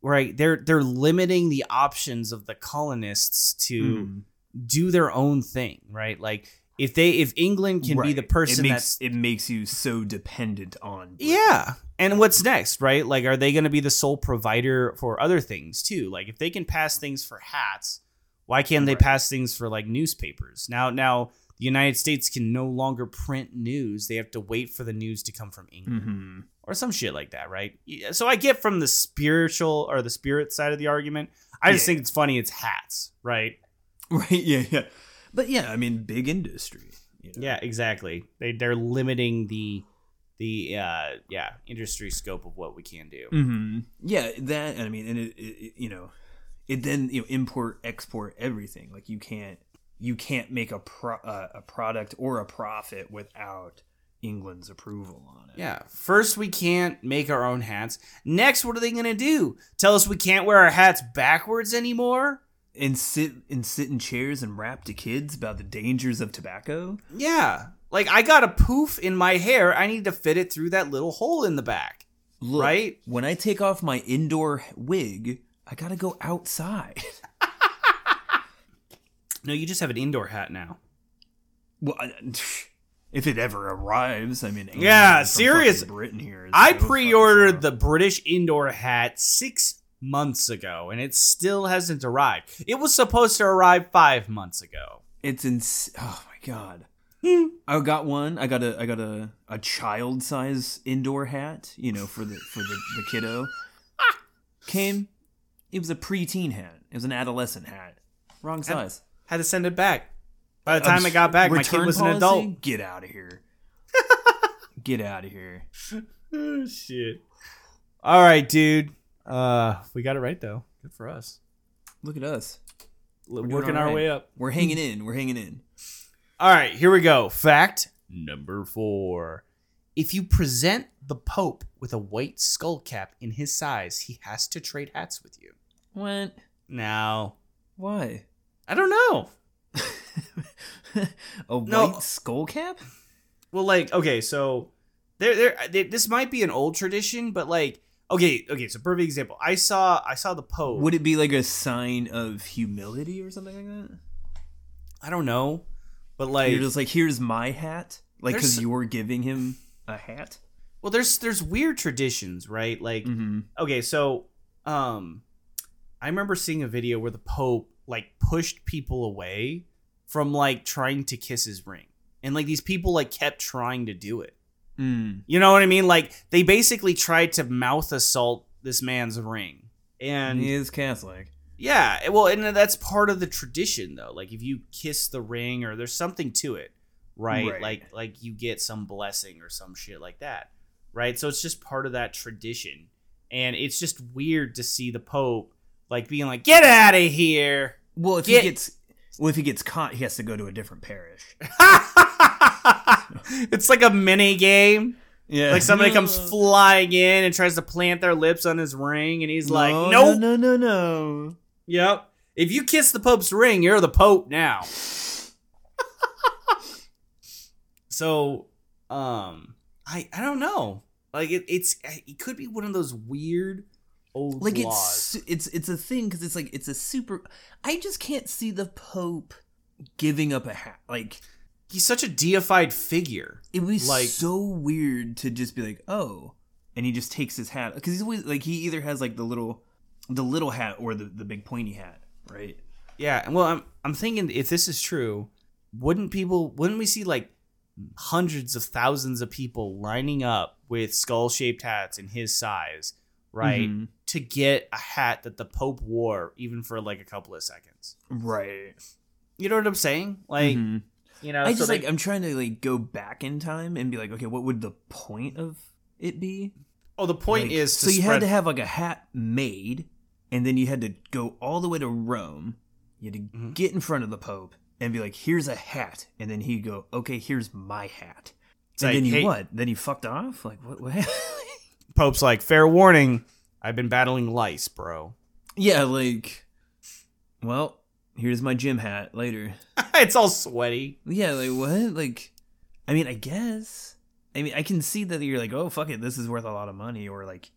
right? They're they're limiting the options of the colonists to Hmm. do their own thing, right? Like, if they if England can be the person it makes it makes you so dependent on. Britain. Yeah. And what's next, right? Like, are they going to be the sole provider for other things too? Like, if they can pass things for hats, why can't they pass things for like newspapers? Now, now the United States can no longer print news; they have to wait for the news to come from England hmm or some shit like that, right? So I get from the spiritual or the spirit side of the argument. I just Yeah. think it's funny. It's hats, right? Right. Yeah. Yeah. But yeah, I mean, big industry. You know? Yeah, exactly. They they're limiting the the uh yeah industry scope of what we can do. hmm Yeah, that I mean, and it, it, it- you know, it then you know import export everything. Like you can't you can't make a pro, uh, a product or a profit without England's approval on it. Yeah. First, we can't make our own hats. Next, what are they going to do? Tell us we can't wear our hats backwards anymore? And sit and sit in chairs and rap to kids about the dangers of tobacco. Yeah. Like I got a poof in my hair. I need to fit it through that little hole in the back. Look, Right? When I take off my indoor wig, I gotta go outside. No, you just have an indoor hat now. well, I, if it ever arrives, I mean, Yeah, serious- Britain here. I pre-ordered the British indoor hat 6 months ago and it still hasn't arrived. It was supposed to arrive 5 months ago. It's ins. Oh my god. Hmm. I got one. I got a. I got a a child size indoor hat. You know, for the for the, the kiddo. Came. It was a preteen hat. It was an adolescent hat. Wrong size. Had to send it back. By the time I got back, my kid was an policy? adult. Get out of here. Get out of here. Oh shit. All right, dude. Uh we got it right though. Good for us. Look at us. doing Working all our right. way up. We're hanging in. We're hanging in. All right, here we go. Fact number four. If you present the Pope with a white skull cap in his size, he has to trade hats with you. What? Now, Why? I don't know. a No. white skull cap? Well, like, okay, so there, there, there, this might be an old tradition, but like, okay, okay. So, perfect example. I saw, I saw the Pope. Would it be like a sign of humility or something like that? I don't know, but like, You're just like, here's my hat, like because you're giving him a hat. well, there's, there's weird traditions, right? Like, Mm-hmm. okay, so um I remember seeing a video where the Pope like pushed people away from like trying to kiss his ring. And like these people like kept trying to do it. Mm. You know what I mean? Like they basically tried to mouth assault this man's ring. And he is Catholic. yeah, well, and that's part of the tradition though. Like if you kiss the ring or there's something to it, right? Right. Like like you get some blessing or some shit like that. Right? So it's just part of that tradition. And it's just weird to see the Pope like being like, "Get out of here." Well, if Get- he gets, well, if he gets caught, he has to go to a different parish. it's like a mini game. Yeah, Like somebody comes flying in and tries to plant their lips on his ring and he's like, no, "Nope." no, no, no. Yep. If you kiss the Pope's ring, you're the Pope now. so, um, I I don't know. Like it, it's it could be one of those weird old Like laws. it's it's it's a thing because it's like it's a super. I just can't see the Pope giving up a hat. Like He's such a deified figure. it be Like- so weird to just be like, oh, and he just takes his hat because he's always like he either has like the little, the little hat or the the big pointy hat, right? Yeah, well, I'm I'm thinking if this is true, wouldn't people wouldn't we see like hundreds of thousands of people lining up with skull-shaped hats in his size, right? Mhm. To get a hat that the Pope wore even for like a couple of seconds. Right. You know what I'm saying? Like, Mhm. You know, I so just they- like I'm trying to like go back in time and be like, okay, what would the point of it be? oh, the point Like, is to so you spread, had to have like a hat made, and then you had to go all the way to Rome. You had to Mhm. get in front of the Pope and be like, "Here's a hat," and then he'd go, "Okay, here's my hat." It's and like, then you hey- what? Then you fucked off? Like what? what? Pope's like, fair warning, I've been battling lice, bro. yeah, like, well, here's my gym hat later. it's all sweaty. Yeah, like what? Like, I mean, I guess. I mean, I can see that you're like, oh fuck it, this is worth a lot of money, or like,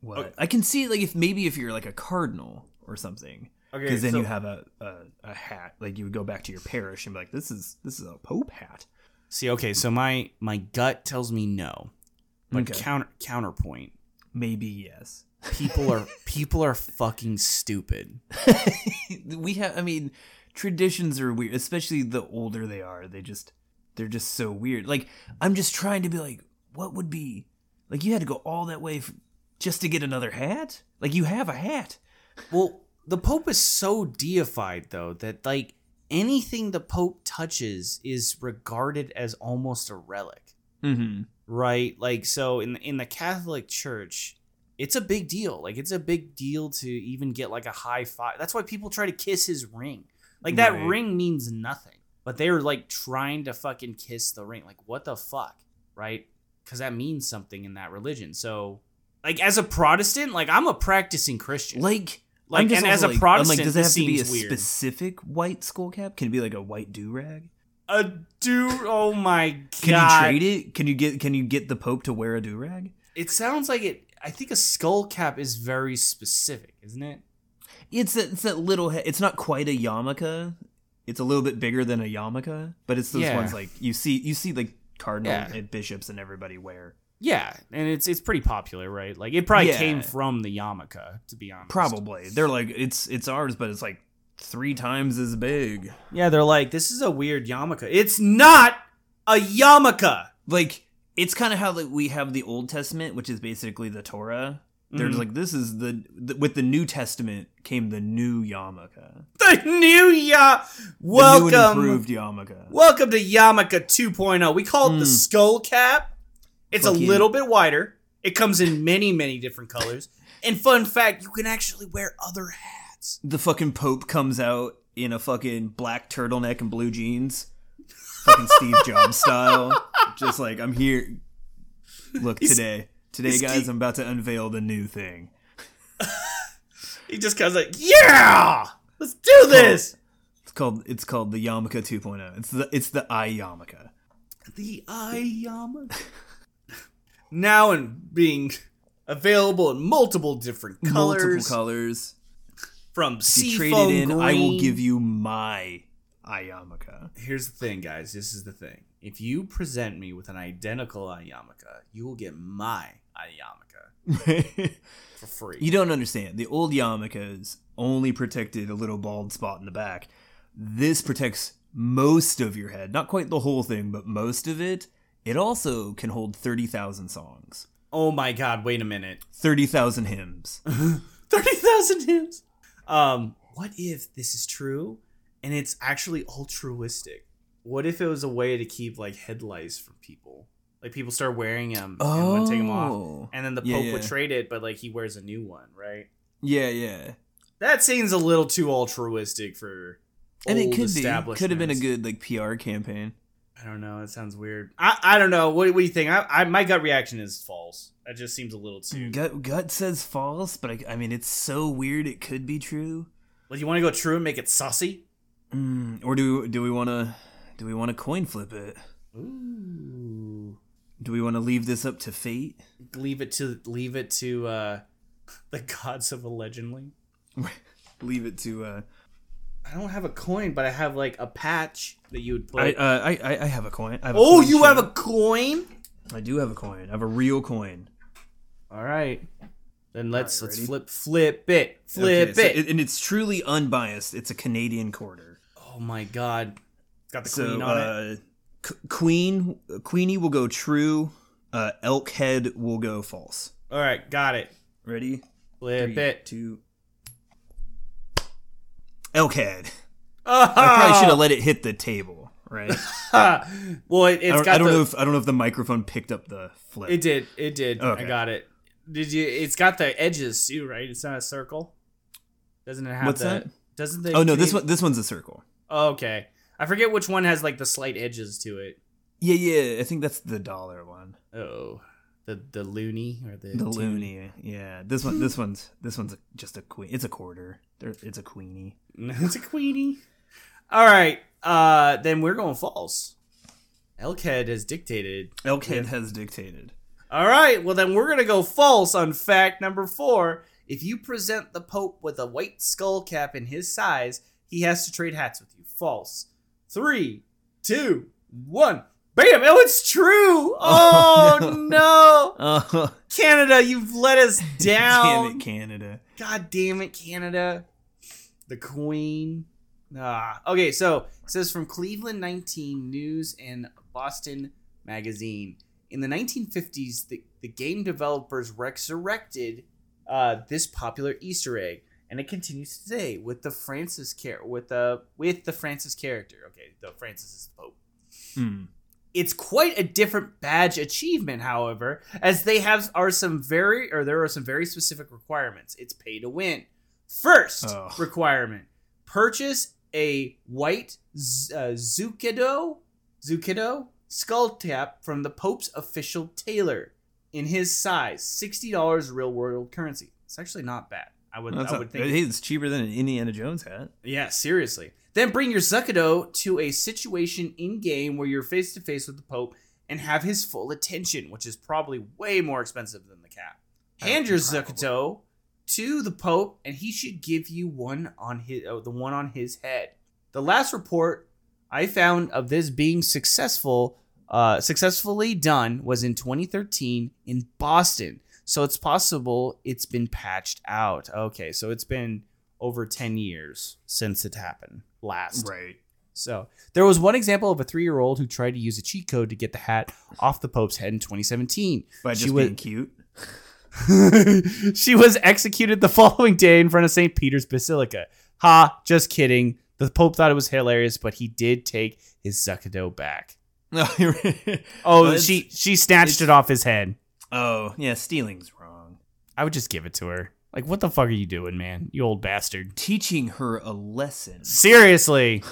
what? Okay. I can see like if maybe if you're like a cardinal or something, Okay, because then so- you have a, a a hat, like you would go back to your parish and be like, this is this is a pope hat. See, okay, so my my gut tells me no, but Okay. counter counterpoint. Maybe yes. People are people are fucking stupid. we have. I mean, traditions are weird, especially the older they are. They just they're just so weird. Like I'm just trying to be like, what would be like? You had to go all that way f- just to get another hat. Like you have a hat. Well, the Pope is so deified though that like anything the Pope touches is regarded as almost a relic, Mm-hmm. right? Like so in in the Catholic Church, it's a big deal. Like it's a big deal to even get like a high five. That's why people try to kiss his ring. Like that Right. ring means nothing, but they're like trying to fucking kiss the ring. Like what the fuck, right? Because that means something in that religion. So, like as a Protestant, like I'm a practicing Christian. Like Like, and as also a Protestant, I'm like, does it have to be a weird. specific white skull cap? Can it be like a white do rag? A do oh my god! Can you trade it? Can you get can you get the Pope to wear a do rag? It sounds like it. I think a skull cap is very specific, isn't it? It's that it's that little. He- it's not quite a yarmulke. It's a little bit bigger than a yarmulke, but it's those Yeah. ones like you see you see like cardinal Yeah. and bishops and everybody wear. Yeah, and it's it's pretty popular, right? Like it probably Yeah. came from the yarmulke, to be honest. Probably they're like it's it's ours, but it's like three times as big. Yeah, they're like, this is a weird yarmulke. It's not a yarmulke. Like it's kind of how like, we have the Old Testament, which is basically the Torah. They're just Mhm. like this is the, the with the New Testament came the new yarmulke, The new ya. the new Welcome. improved yarmulke. Welcome to Yarmulke 2.0. We call it the Mm. skull cap. It's Fuck a you. little bit wider. It comes in many, many different colors. And fun fact, you can actually wear other hats. the fucking Pope comes out in a fucking black turtleneck and blue jeans, fucking Steve Jobs style. Just like I'm here. Look He's- today, today, guys, I'm about to unveil the new thing. He just comes like, yeah, let's do this. It's called it's called the Yarmulke 2.0. It's the it's the eye yarmulke. The eye yarmulke. now and being available in multiple different colors. Multiple colors. From If you seafoam trade it in, green. I will give you my yarmulke. Here's the thing, guys. This is the thing. If you present me with an identical yarmulke, you will get my yarmulke for free. You don't understand. The old yarmulkes only protected a little bald spot in the back. This protects most of your head. Not quite the whole thing, but most of it. It also can hold 30,000 songs, oh my god, wait a minute. 30,000 hymns. 30,000 hymns. Um, what if this is true and it's actually altruistic? What if it was a way to keep like head lice from people? Like people start wearing them and wouldn't take them off. Oh. And then the Pope Yeah, would trade it, but like he wears a new one, right? Yeah, yeah. That seems a little too altruistic for And it could be. Could have been a good like PR campaign. I don't know. It sounds weird. I, I don't know. What, what do you think? I, I my gut reaction is false. That just seems a little too. Mm, gut gut says false, but I, I mean it's so weird it could be true. Well, you want to go true and make it saucy? Mm, or do do we want to do we want to coin flip it? Ooh. Do we want to leave this up to fate? Leave it to leave it to uh, the gods of Allegendly. leave it to uh I don't have a coin, but I have like a patch that you would put. I, uh, I I have a coin. I have a oh, coin you have a coin? I do have a coin. I have a real coin. All right. Then let's right, let's flip flip it flip Okay, so it. it- and it's truly unbiased. It's a Canadian quarter. Oh my god. Got the So queen on it. uh, Q- Queen Queenie will go true. Uh, elk head will go false. All right, got it. Ready? Flip Three, it. two. Elk head. Oh. I probably should have let it hit the table, right? well, it, I got I don't the, know if I don't know if the microphone picked up the flip. It did. It did. I got it. Did you? It's got the edges too, right? It's not a circle. Doesn't it have What's the? that? Doesn't the? oh no, this one this one's a circle. Okay. I forget which one has like the slight edges to it. Yeah, yeah. I think that's the dollar one. Oh, the the loony or the The loony. Yeah. This one. This one's. This one's just a queen. It's a quarter. There, it's a queenie. it's a queenie. All right. Uh, then we're going false. Elkhead has dictated. Elkhead has dictated. All right. Well, then we're gonna go false on fact number four. If you present the Pope with a white skull cap in his size, he has to trade hats with you. False. Three, two, one. Bam! Oh, it's true. Oh, no. no. Oh, Canada, you've let us down. damn it, Canada. God damn it, Canada. The Queen. Ah. Okay, so it says from Cleveland 19 News and Boston Magazine. In the 1950s, the, the game developers resurrected uh, this popular Easter egg, and it continues today with the Francis char- with the with the Francis character. Okay, the Francis is the Pope. Hmm. It's quite a different badge achievement, however, as they have are some very or there are some very specific requirements. It's pay to win. First Oh. requirement: purchase a white Z- uh, zucchetto zucchetto skull cap from the Pope's official tailor in his size, sixty dollars real world currency. It's actually not bad. I would. That's I not- would think. it's cheaper than an Indiana Jones hat. Yeah, seriously. Then bring your zucchetto to a situation in game where you're face to face with the Pope and have his full attention, which is probably way more expensive than the cap. Hand your zucchetto to the Pope, and he should give you one on his oh, the one on his head. The last report I found of this being successful, uh, successfully done, was in 2013 in Boston. So it's possible it's been patched out. Okay, so it's been over 10 years since it happened last. Right. So there was one example of a three year old who tried to use a cheat code to get the hat off the Pope's head in 2017. By She just was- being cute. she was executed the following day in front of St. Peter's Basilica. Ha, just kidding. The Pope thought it was hilarious, but he did take his zucchetto back. No. Oh, Well, she she snatched it off his head. Oh, yeah, stealing's wrong. I would just give it to her. Like, what the fuck are you doing, man? You old bastard. Teaching her a lesson. Seriously.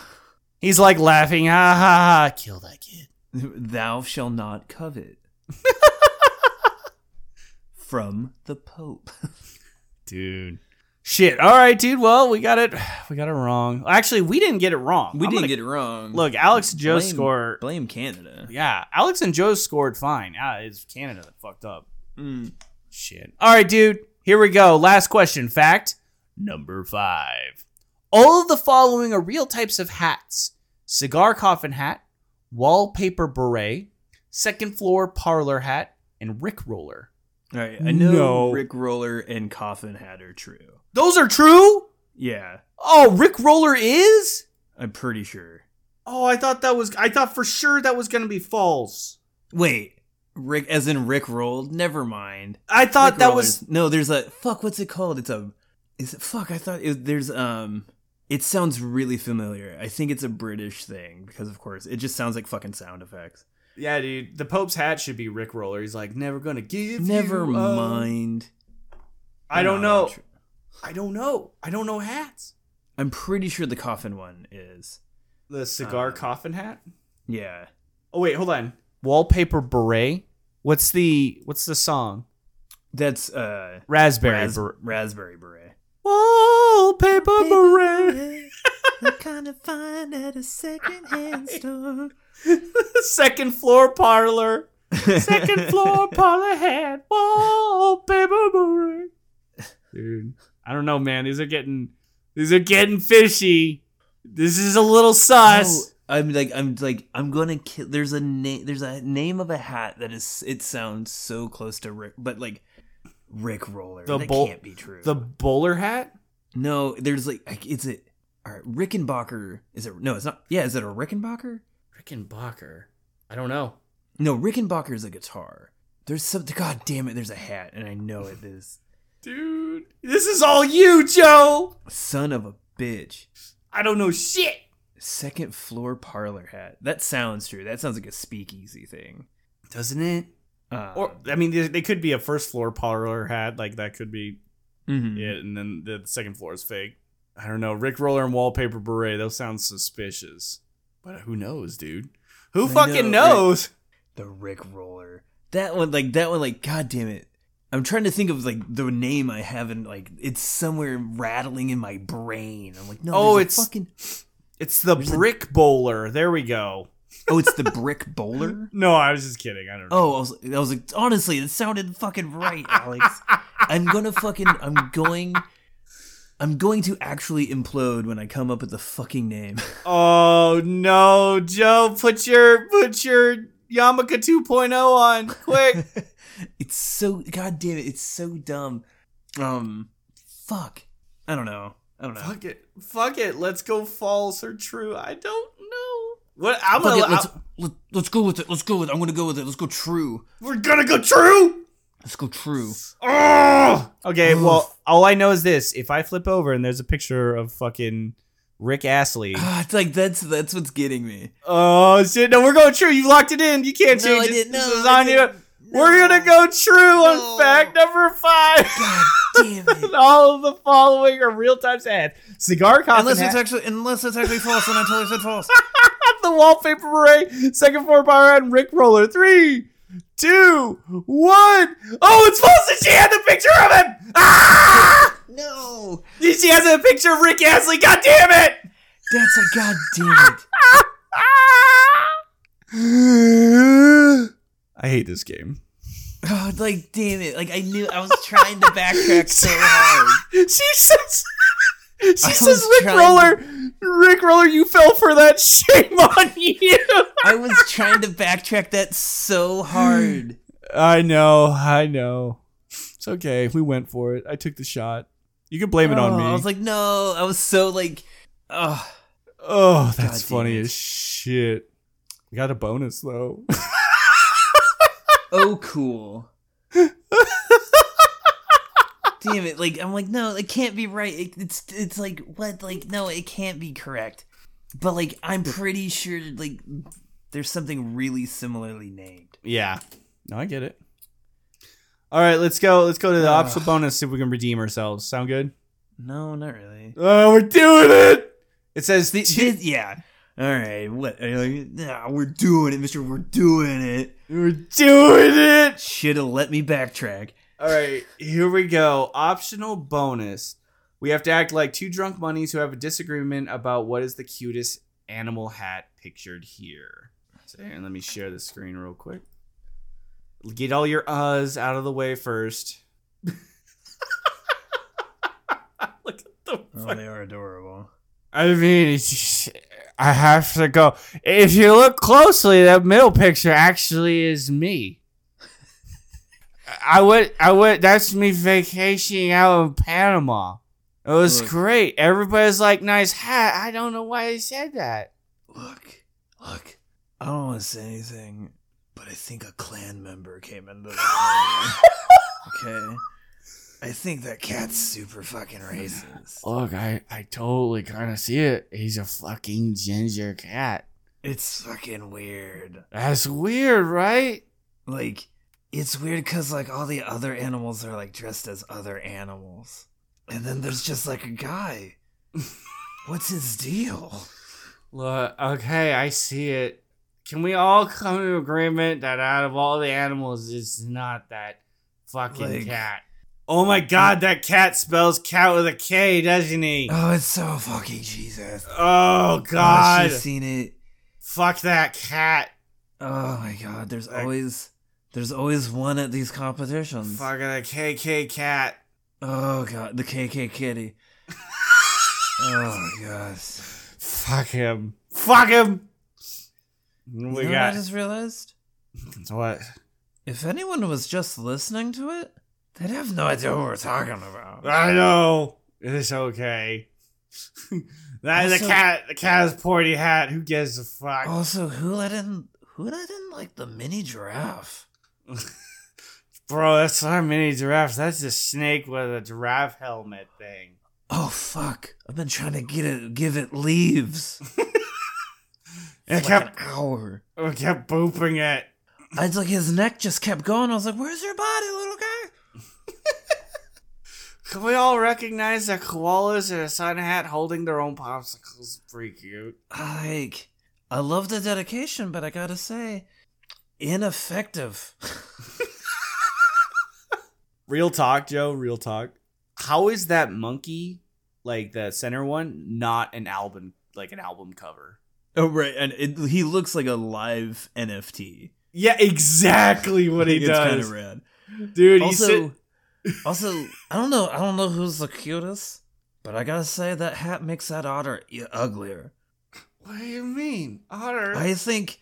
He's like laughing, ha ha ha. Kill that kid. Thou shall not covet. From the Pope. Dude. Shit. All right, dude. Well, we got it. We got it wrong. Actually, we didn't get it wrong. We I'm didn't gonna- get it wrong. Look, Alex and Joe blame, score. Blame Canada. Yeah, Alex and Joe scored fine. Ah, it's Canada that fucked up. Mm. Shit. All right, dude. Here we go. Last question. Fact number five. All of the following are real types of hats cigar coffin hat, wallpaper beret, second floor parlor hat, and Rick roller. All right, I know No. Rick Roller and Coffin Hat are true. Those are true? Yeah, Oh, Rick roller is? I'm pretty sure. Oh, I thought that was, I thought for sure that was going to be false. Wait, Rick, as in Rick rolled? Never mind. I thought Rick that Roller's- was. no. There's a fuck. What's it called? It's a. Is it fuck? I thought it, there's um. It sounds really familiar. I think it's a British thing because, of course, it just sounds like fucking sound effects. Yeah, dude. The Pope's hat should be Rick roller. He's like, never going to give Never you up." mind. I don't know. tr- I don't know. I don't know hats. I'm pretty sure the coffin one is. The cigar Uh, coffin hat. Yeah. Oh wait, hold on. Wallpaper beret. What's the What's the song? That's uh Raspberry ras- beret. raspberry beret. Wallpaper beret. You kind of fine at a secondhand store. Second floor parlor. Second floor parlor hat. Wallpaper beret. Dude, I don't know, man. These are getting These are getting fishy. This is a little sus. No, I'm like I'm like I'm gonna kill. There's a name. There's a name of a hat that is. It sounds so close to Rick, but like Rick Roller. The that bull- can't be true. The bowler hat. no, there's like like, is it? All right, Rickenbacker. Is it? No, it's not. Yeah, is it a Rickenbacker? Rickenbacker. I don't know. No, Rickenbacker is a guitar. There's some. God damn it! There's a hat, and I know it is. Dude, this is all you, Joe. Son of a bitch. I don't know shit. Second floor parlor hat. That sounds true. That sounds like a speakeasy thing. Doesn't it? Um, Or I mean, they, they could be a first floor parlor hat, like that could be mhm. it, and then the second floor is fake. I don't know. Rick Roller and wallpaper beret. Those sound suspicious, but who knows, dude? Who I fucking know, knows? The Rick Roller. That one, like that one, like God damn it. I'm trying to think of like the name I haven't like. It's somewhere rattling in my brain. I'm like, no. Oh, it's- fucking. It's the There's a- brick bowler. There we go. Oh, it's the Brick Bowler. No, I was just kidding. I don't know. Oh, I was, I was like, honestly, it sounded fucking right, Alex. I'm gonna fucking, I'm going, I'm going to actually implode when I come up with the fucking name. Oh no, Joe! Put your put your Yamaka 2.0 on quick. it's so, god damn it, it's so dumb. Um, fuck. I don't know. I don't know. Fuck it. Fuck it. Let's go false or true. I don't know. What I'm Fuck gonna it, let's, let, let's go with it. Let's go with it. I'm gonna go with it. Let's go true. we're gonna go true. Let's go true. Oh! Okay, well, all I know is this. If I flip over and there's a picture of fucking Rick Astley. Ah, it's like that's that's what's getting me. Oh shit, no, we're going true. You locked it in. You can't No, change it. didn't. This No, is on you. Didn't. We're gonna go true No. on fact number five. God damn it. all of the following are real time ads. Cigar coffin Unless it's hat, actually unless it's actually false, then I totally said false. the wallpaper beret, second floor power and Rick Roller. Three, two, one. Oh, it's false and she had the picture of him! Ah! No. She has a picture of Rick Astley. God damn it! That's a god damn it. I hate this game. Oh, like damn it! Like I knew I was trying to backtrack so hard. She says, she says, Rick Roller, Rick Roller, you fell for that. Shame on you. I was trying to backtrack that so hard. I know, I know. It's okay. We went for it. I took the shot. You can blame it on Oh, me. I was like, no. I was so like, oh, oh, that's God funny as shit. We got a bonus though. oh, cool. Damn it! Like I'm like, no, it can't be right. It, it's it's like what? Like no, it can't be correct. But like, I'm pretty sure like there's something really similarly named. yeah. No, I get it. All right, let's go. Let's go to the Ugh. optional bonus. See if we can redeem ourselves. Sound good? No, not really. Oh, we're doing it. It says Th- two- yeah. All right. What? Uh, Are you like, nah, we're doing it, Mister. We're doing it. We're doing it. Should have let me backtrack. All right, here we go. Optional bonus. We have to act like two drunk bunnies who have a disagreement about what is the cutest animal hat pictured here. So, and let me share the screen real quick. Get all your uhs out of the way first. Look at the Oh, they are adorable. I mean, it's, I have to go. If you look closely, that middle picture actually is me. I went, I went. That's me vacationing out in Panama. It was Look. great. Everybody's like, "Nice hat." I don't know why they said that. Look, look. I don't want to say anything, but I think a Klan member came into the okay. I think that cat's super fucking racist. Look, I, I totally kind of see it. He's a fucking ginger cat. It's fucking weird. That's weird, right? Like, it's weird because like all the other animals are like dressed as other animals, and then there's just like a guy. What's his deal? Look, okay, I see it. Can we all come to agreement that out of all the animals, it's not that fucking Like- cat? Oh my god, that cat spells cat with a K, doesn't he? Oh, it's so fucking Jesus. Oh Oh, god, she's seen it. fuck that cat. Oh my god, there's always there's always one at these competitions. Fucking a KK cat. Oh god, the KK kitty. oh gosh. Fuck him. Fuck him. We you know what I just realized? what? If anyone was just listening to it, they'd have no idea what we're talking about. I know. It's okay. that the Also- cat. The cat has pointy hat. Who gives a fuck? Also, who let in who let in like the mini giraffe? Bro, that's not a mini giraffe. That's a snake with a giraffe helmet thing. Oh fuck! I've been trying to get it, give it leaves. It like an kept, hour. it kept booping it. I like, his neck just kept going. I was like, "Where's your body, little guy?" Can we all recognize that koalas in a sun hat holding their own popsicles? Pretty cute. Like, I love the dedication, but I gotta say, ineffective. Real talk, Joe. Real talk. How is that monkey, like the center one, not an album, like an album cover? Oh right, and it, he looks like a live NFT. Yeah, exactly what he it's kind does, of rad. dude. Also, Also, I don't know. I don't know who's the cutest, but I gotta say that hat makes that otter uglier. what do you mean, otter? I think,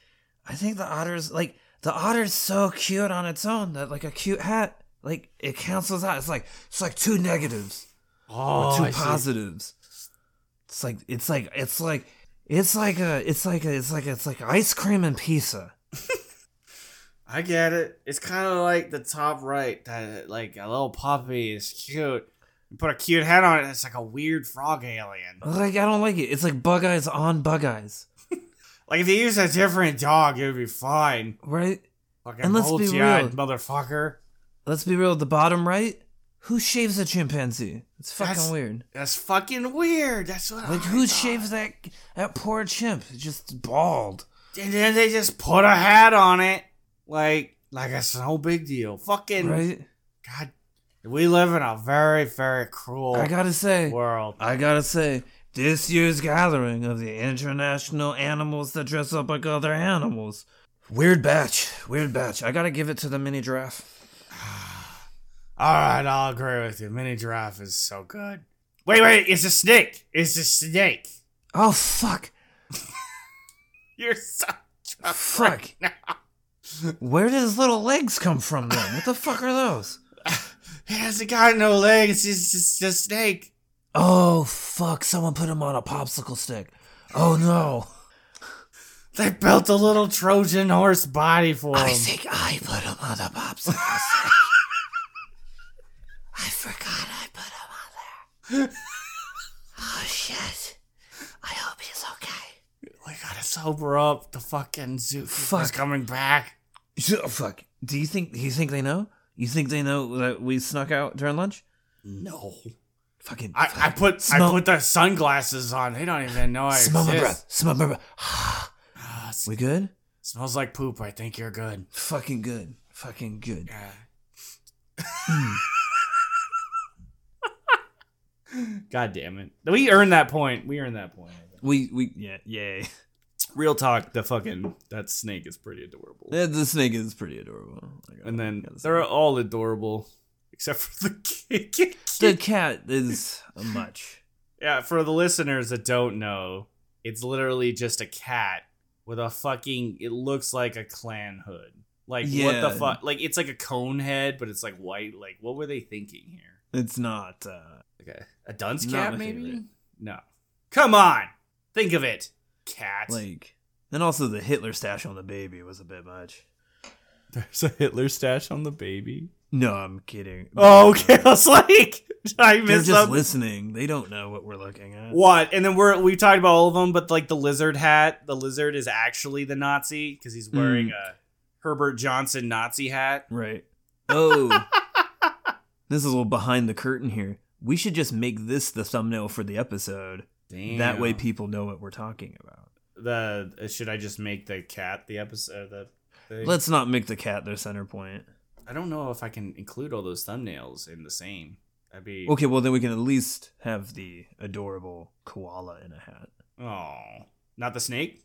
I think the otter's like the otter's so cute on its own that like a cute hat, like it cancels out. It's like it's like two negatives. oh, or two I see. positives. It's like it's like it's like it's like a it's like a it's like it's like ice cream and pizza. I get it. It's kind of like the top right, that like a little puppy is cute. You put a cute head on it, it's like a weird frog alien. Like I don't like it. It's like bug eyes on bug eyes, Like if they use a different dog, it would be fine. right? Fucking And let's be real. motherfucker. Let's be real. The bottom right, who shaves a chimpanzee? It's fucking That's- weird. That's fucking weird. That's what. Like I who shaves that that poor chimp? Just bald. And then they just put a hat on it, like like it's no big deal. Fucking Right? God, We live in a very, very cruel I gotta say, world. I gotta say, this year's gathering of the international animals that dress up like other animals. Weird batch, weird batch. I gotta give it to the mini giraffe. All right, I'll agree with you. Mini giraffe is so good. Wait, wait, it's a snake. It's a snake. Oh fuck, You're so fuck. right now. Where did his little legs come from then? What the fuck are those? He hasn't got no legs. He's just a snake. Oh fuck! Someone put him on a popsicle stick. Oh no! They built a little Trojan horse body for him. I think I put him on a popsicle stick. I forgot I put him on there. Oh shit! I hope he's okay. we gotta sober up. The fucking zoo is Fuck. coming back. Oh, fuck. Do you think? Do you think they know? You think they know that we snuck out during lunch? No. Fucking. I, I put I put the sunglasses on. They don't even know I smell my exist. breath. Smell my breath. Ah, we good? smells like poop. I think you're good. Fucking good. Fucking good. Yeah. God damn it. We earned that point. We earned that point. We we yeah yay. Real talk, the fucking that snake is pretty adorable. Yeah, the snake is pretty adorable. And then they're all adorable. Except for the kid. the cat is a much. Yeah, for the listeners that don't know, it's literally just a cat with a fucking it looks like a Klan hood. Like what the fuck? Like it's like a cone head, but it's like white. Like what were they thinking here? It's not. uh Like a, dunce cat, maybe? favorite. No. Come on, think of it, cat. like. And also the Hitler stash on the baby was a bit much. There's a Hitler stash on the baby. No, I'm kidding. Oh, okay. I was like, I They're just something. listening. They don't know what we're looking at. What? And then we're we talked about all of them, but like the lizard hat, the lizard is actually the Nazi because he's hmm. wearing a Herbert Johnson Nazi hat. Right. Oh. this is a little behind the curtain here. We should just make this the thumbnail for the episode. Damn. That way people know what we're talking about. the uh, should I just make the cat the episode the thing? Let's not make the cat the center point. I don't know if I can include all those thumbnails in the same. That'd be Okay, well then we can at least have the adorable koala in a hat. Oh, not the snake.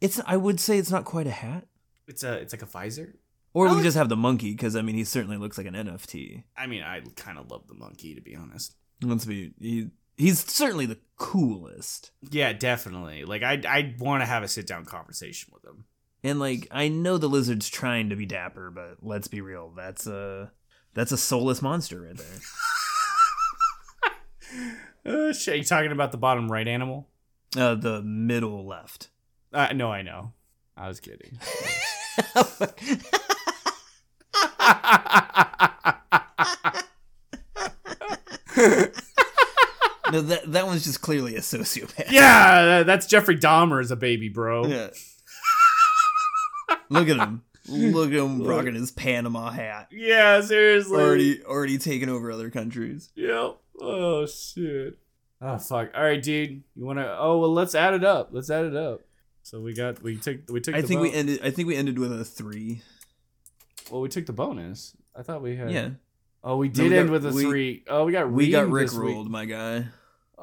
It's I would say it's not quite a hat. It's a it's like a visor. Or I we just have the monkey because I mean he certainly looks like an NFT. I mean, I kind of love the monkey to be honest. Let's be he, he's certainly the coolest. Yeah, definitely. Like I I want to have a sit down conversation with him. And like I know the lizard's trying to be dapper, but let's be real, that's a that's a soulless monster right there. Uh, shit, you talking about the bottom right animal? Uh, the middle left. Uh, no, I know. I was kidding. No, that that one's just clearly a sociopath. yeah, that's Jeffrey Dahmer as a baby, bro. Yeah. Look at him. Look at him rocking his Panama hat. Yeah, seriously. Already already taking over other countries. Yep. Oh shit. Oh fuck. All right, dude. You want to? Oh well, let's add it up. Let's add it up. So we got we took we took. I think we ended I think we ended with a 3. Well, we took the bonus. I thought we had. Yeah. Oh, we No, did we end got- with a we- three. Oh, we got We got Rick rolled, my guy.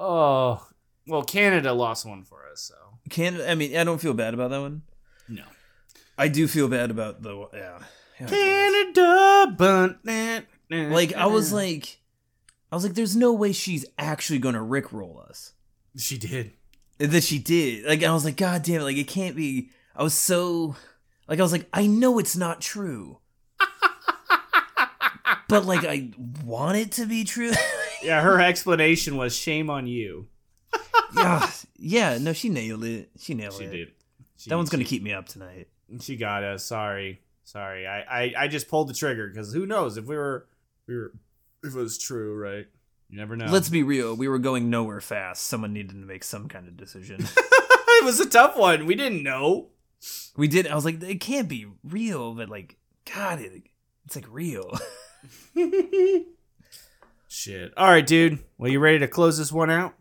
Oh, well, Canada lost one for us. So Canada. I mean I don't feel bad about that one. no. I do feel bad about the yeah. Yeah, Canada, but nah, nah, Like I was like I was like there's no way she's actually going to rick roll us. she did. that she did. Like I was like, God damn it! Like it can't be. I was so like I was like, I know it's not true, but like I want it to be true. Yeah, her explanation was shame on you. yeah, yeah. No, she nailed it. She nailed She it. did. She, That one's gonna keep me up tonight. She got us. Sorry, sorry. I, I, I just pulled the trigger because who knows if we were, we were, if it was true, right? You never know. Let's be real. We were going nowhere fast. Someone needed to make some kind of decision. it was a tough one. We didn't know. we did. I was like, it can't be real, but like, God, it, it's like real. Shit. All right, dude. Well, you ready to close this one out?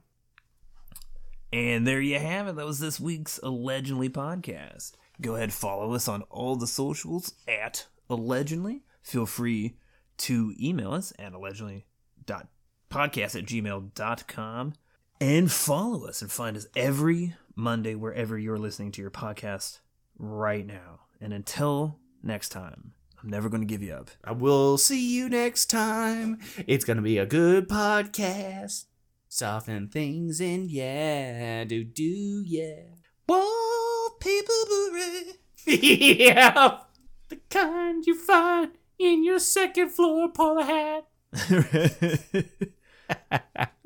And there you have it. That was this week's Allegendly podcast. Go ahead, follow us on all the socials at Allegendly. Feel free to email us at allegendly dot podcast at gmail.com and follow us and find us every Monday wherever you're listening to your podcast right now. And until next time, I'm never going to give you up. I will see you next time. It's gonna be a good podcast. Soften things and yeah, do do yeah. Wallpaper booty. yeah, the kind you find in your second floor polo hat.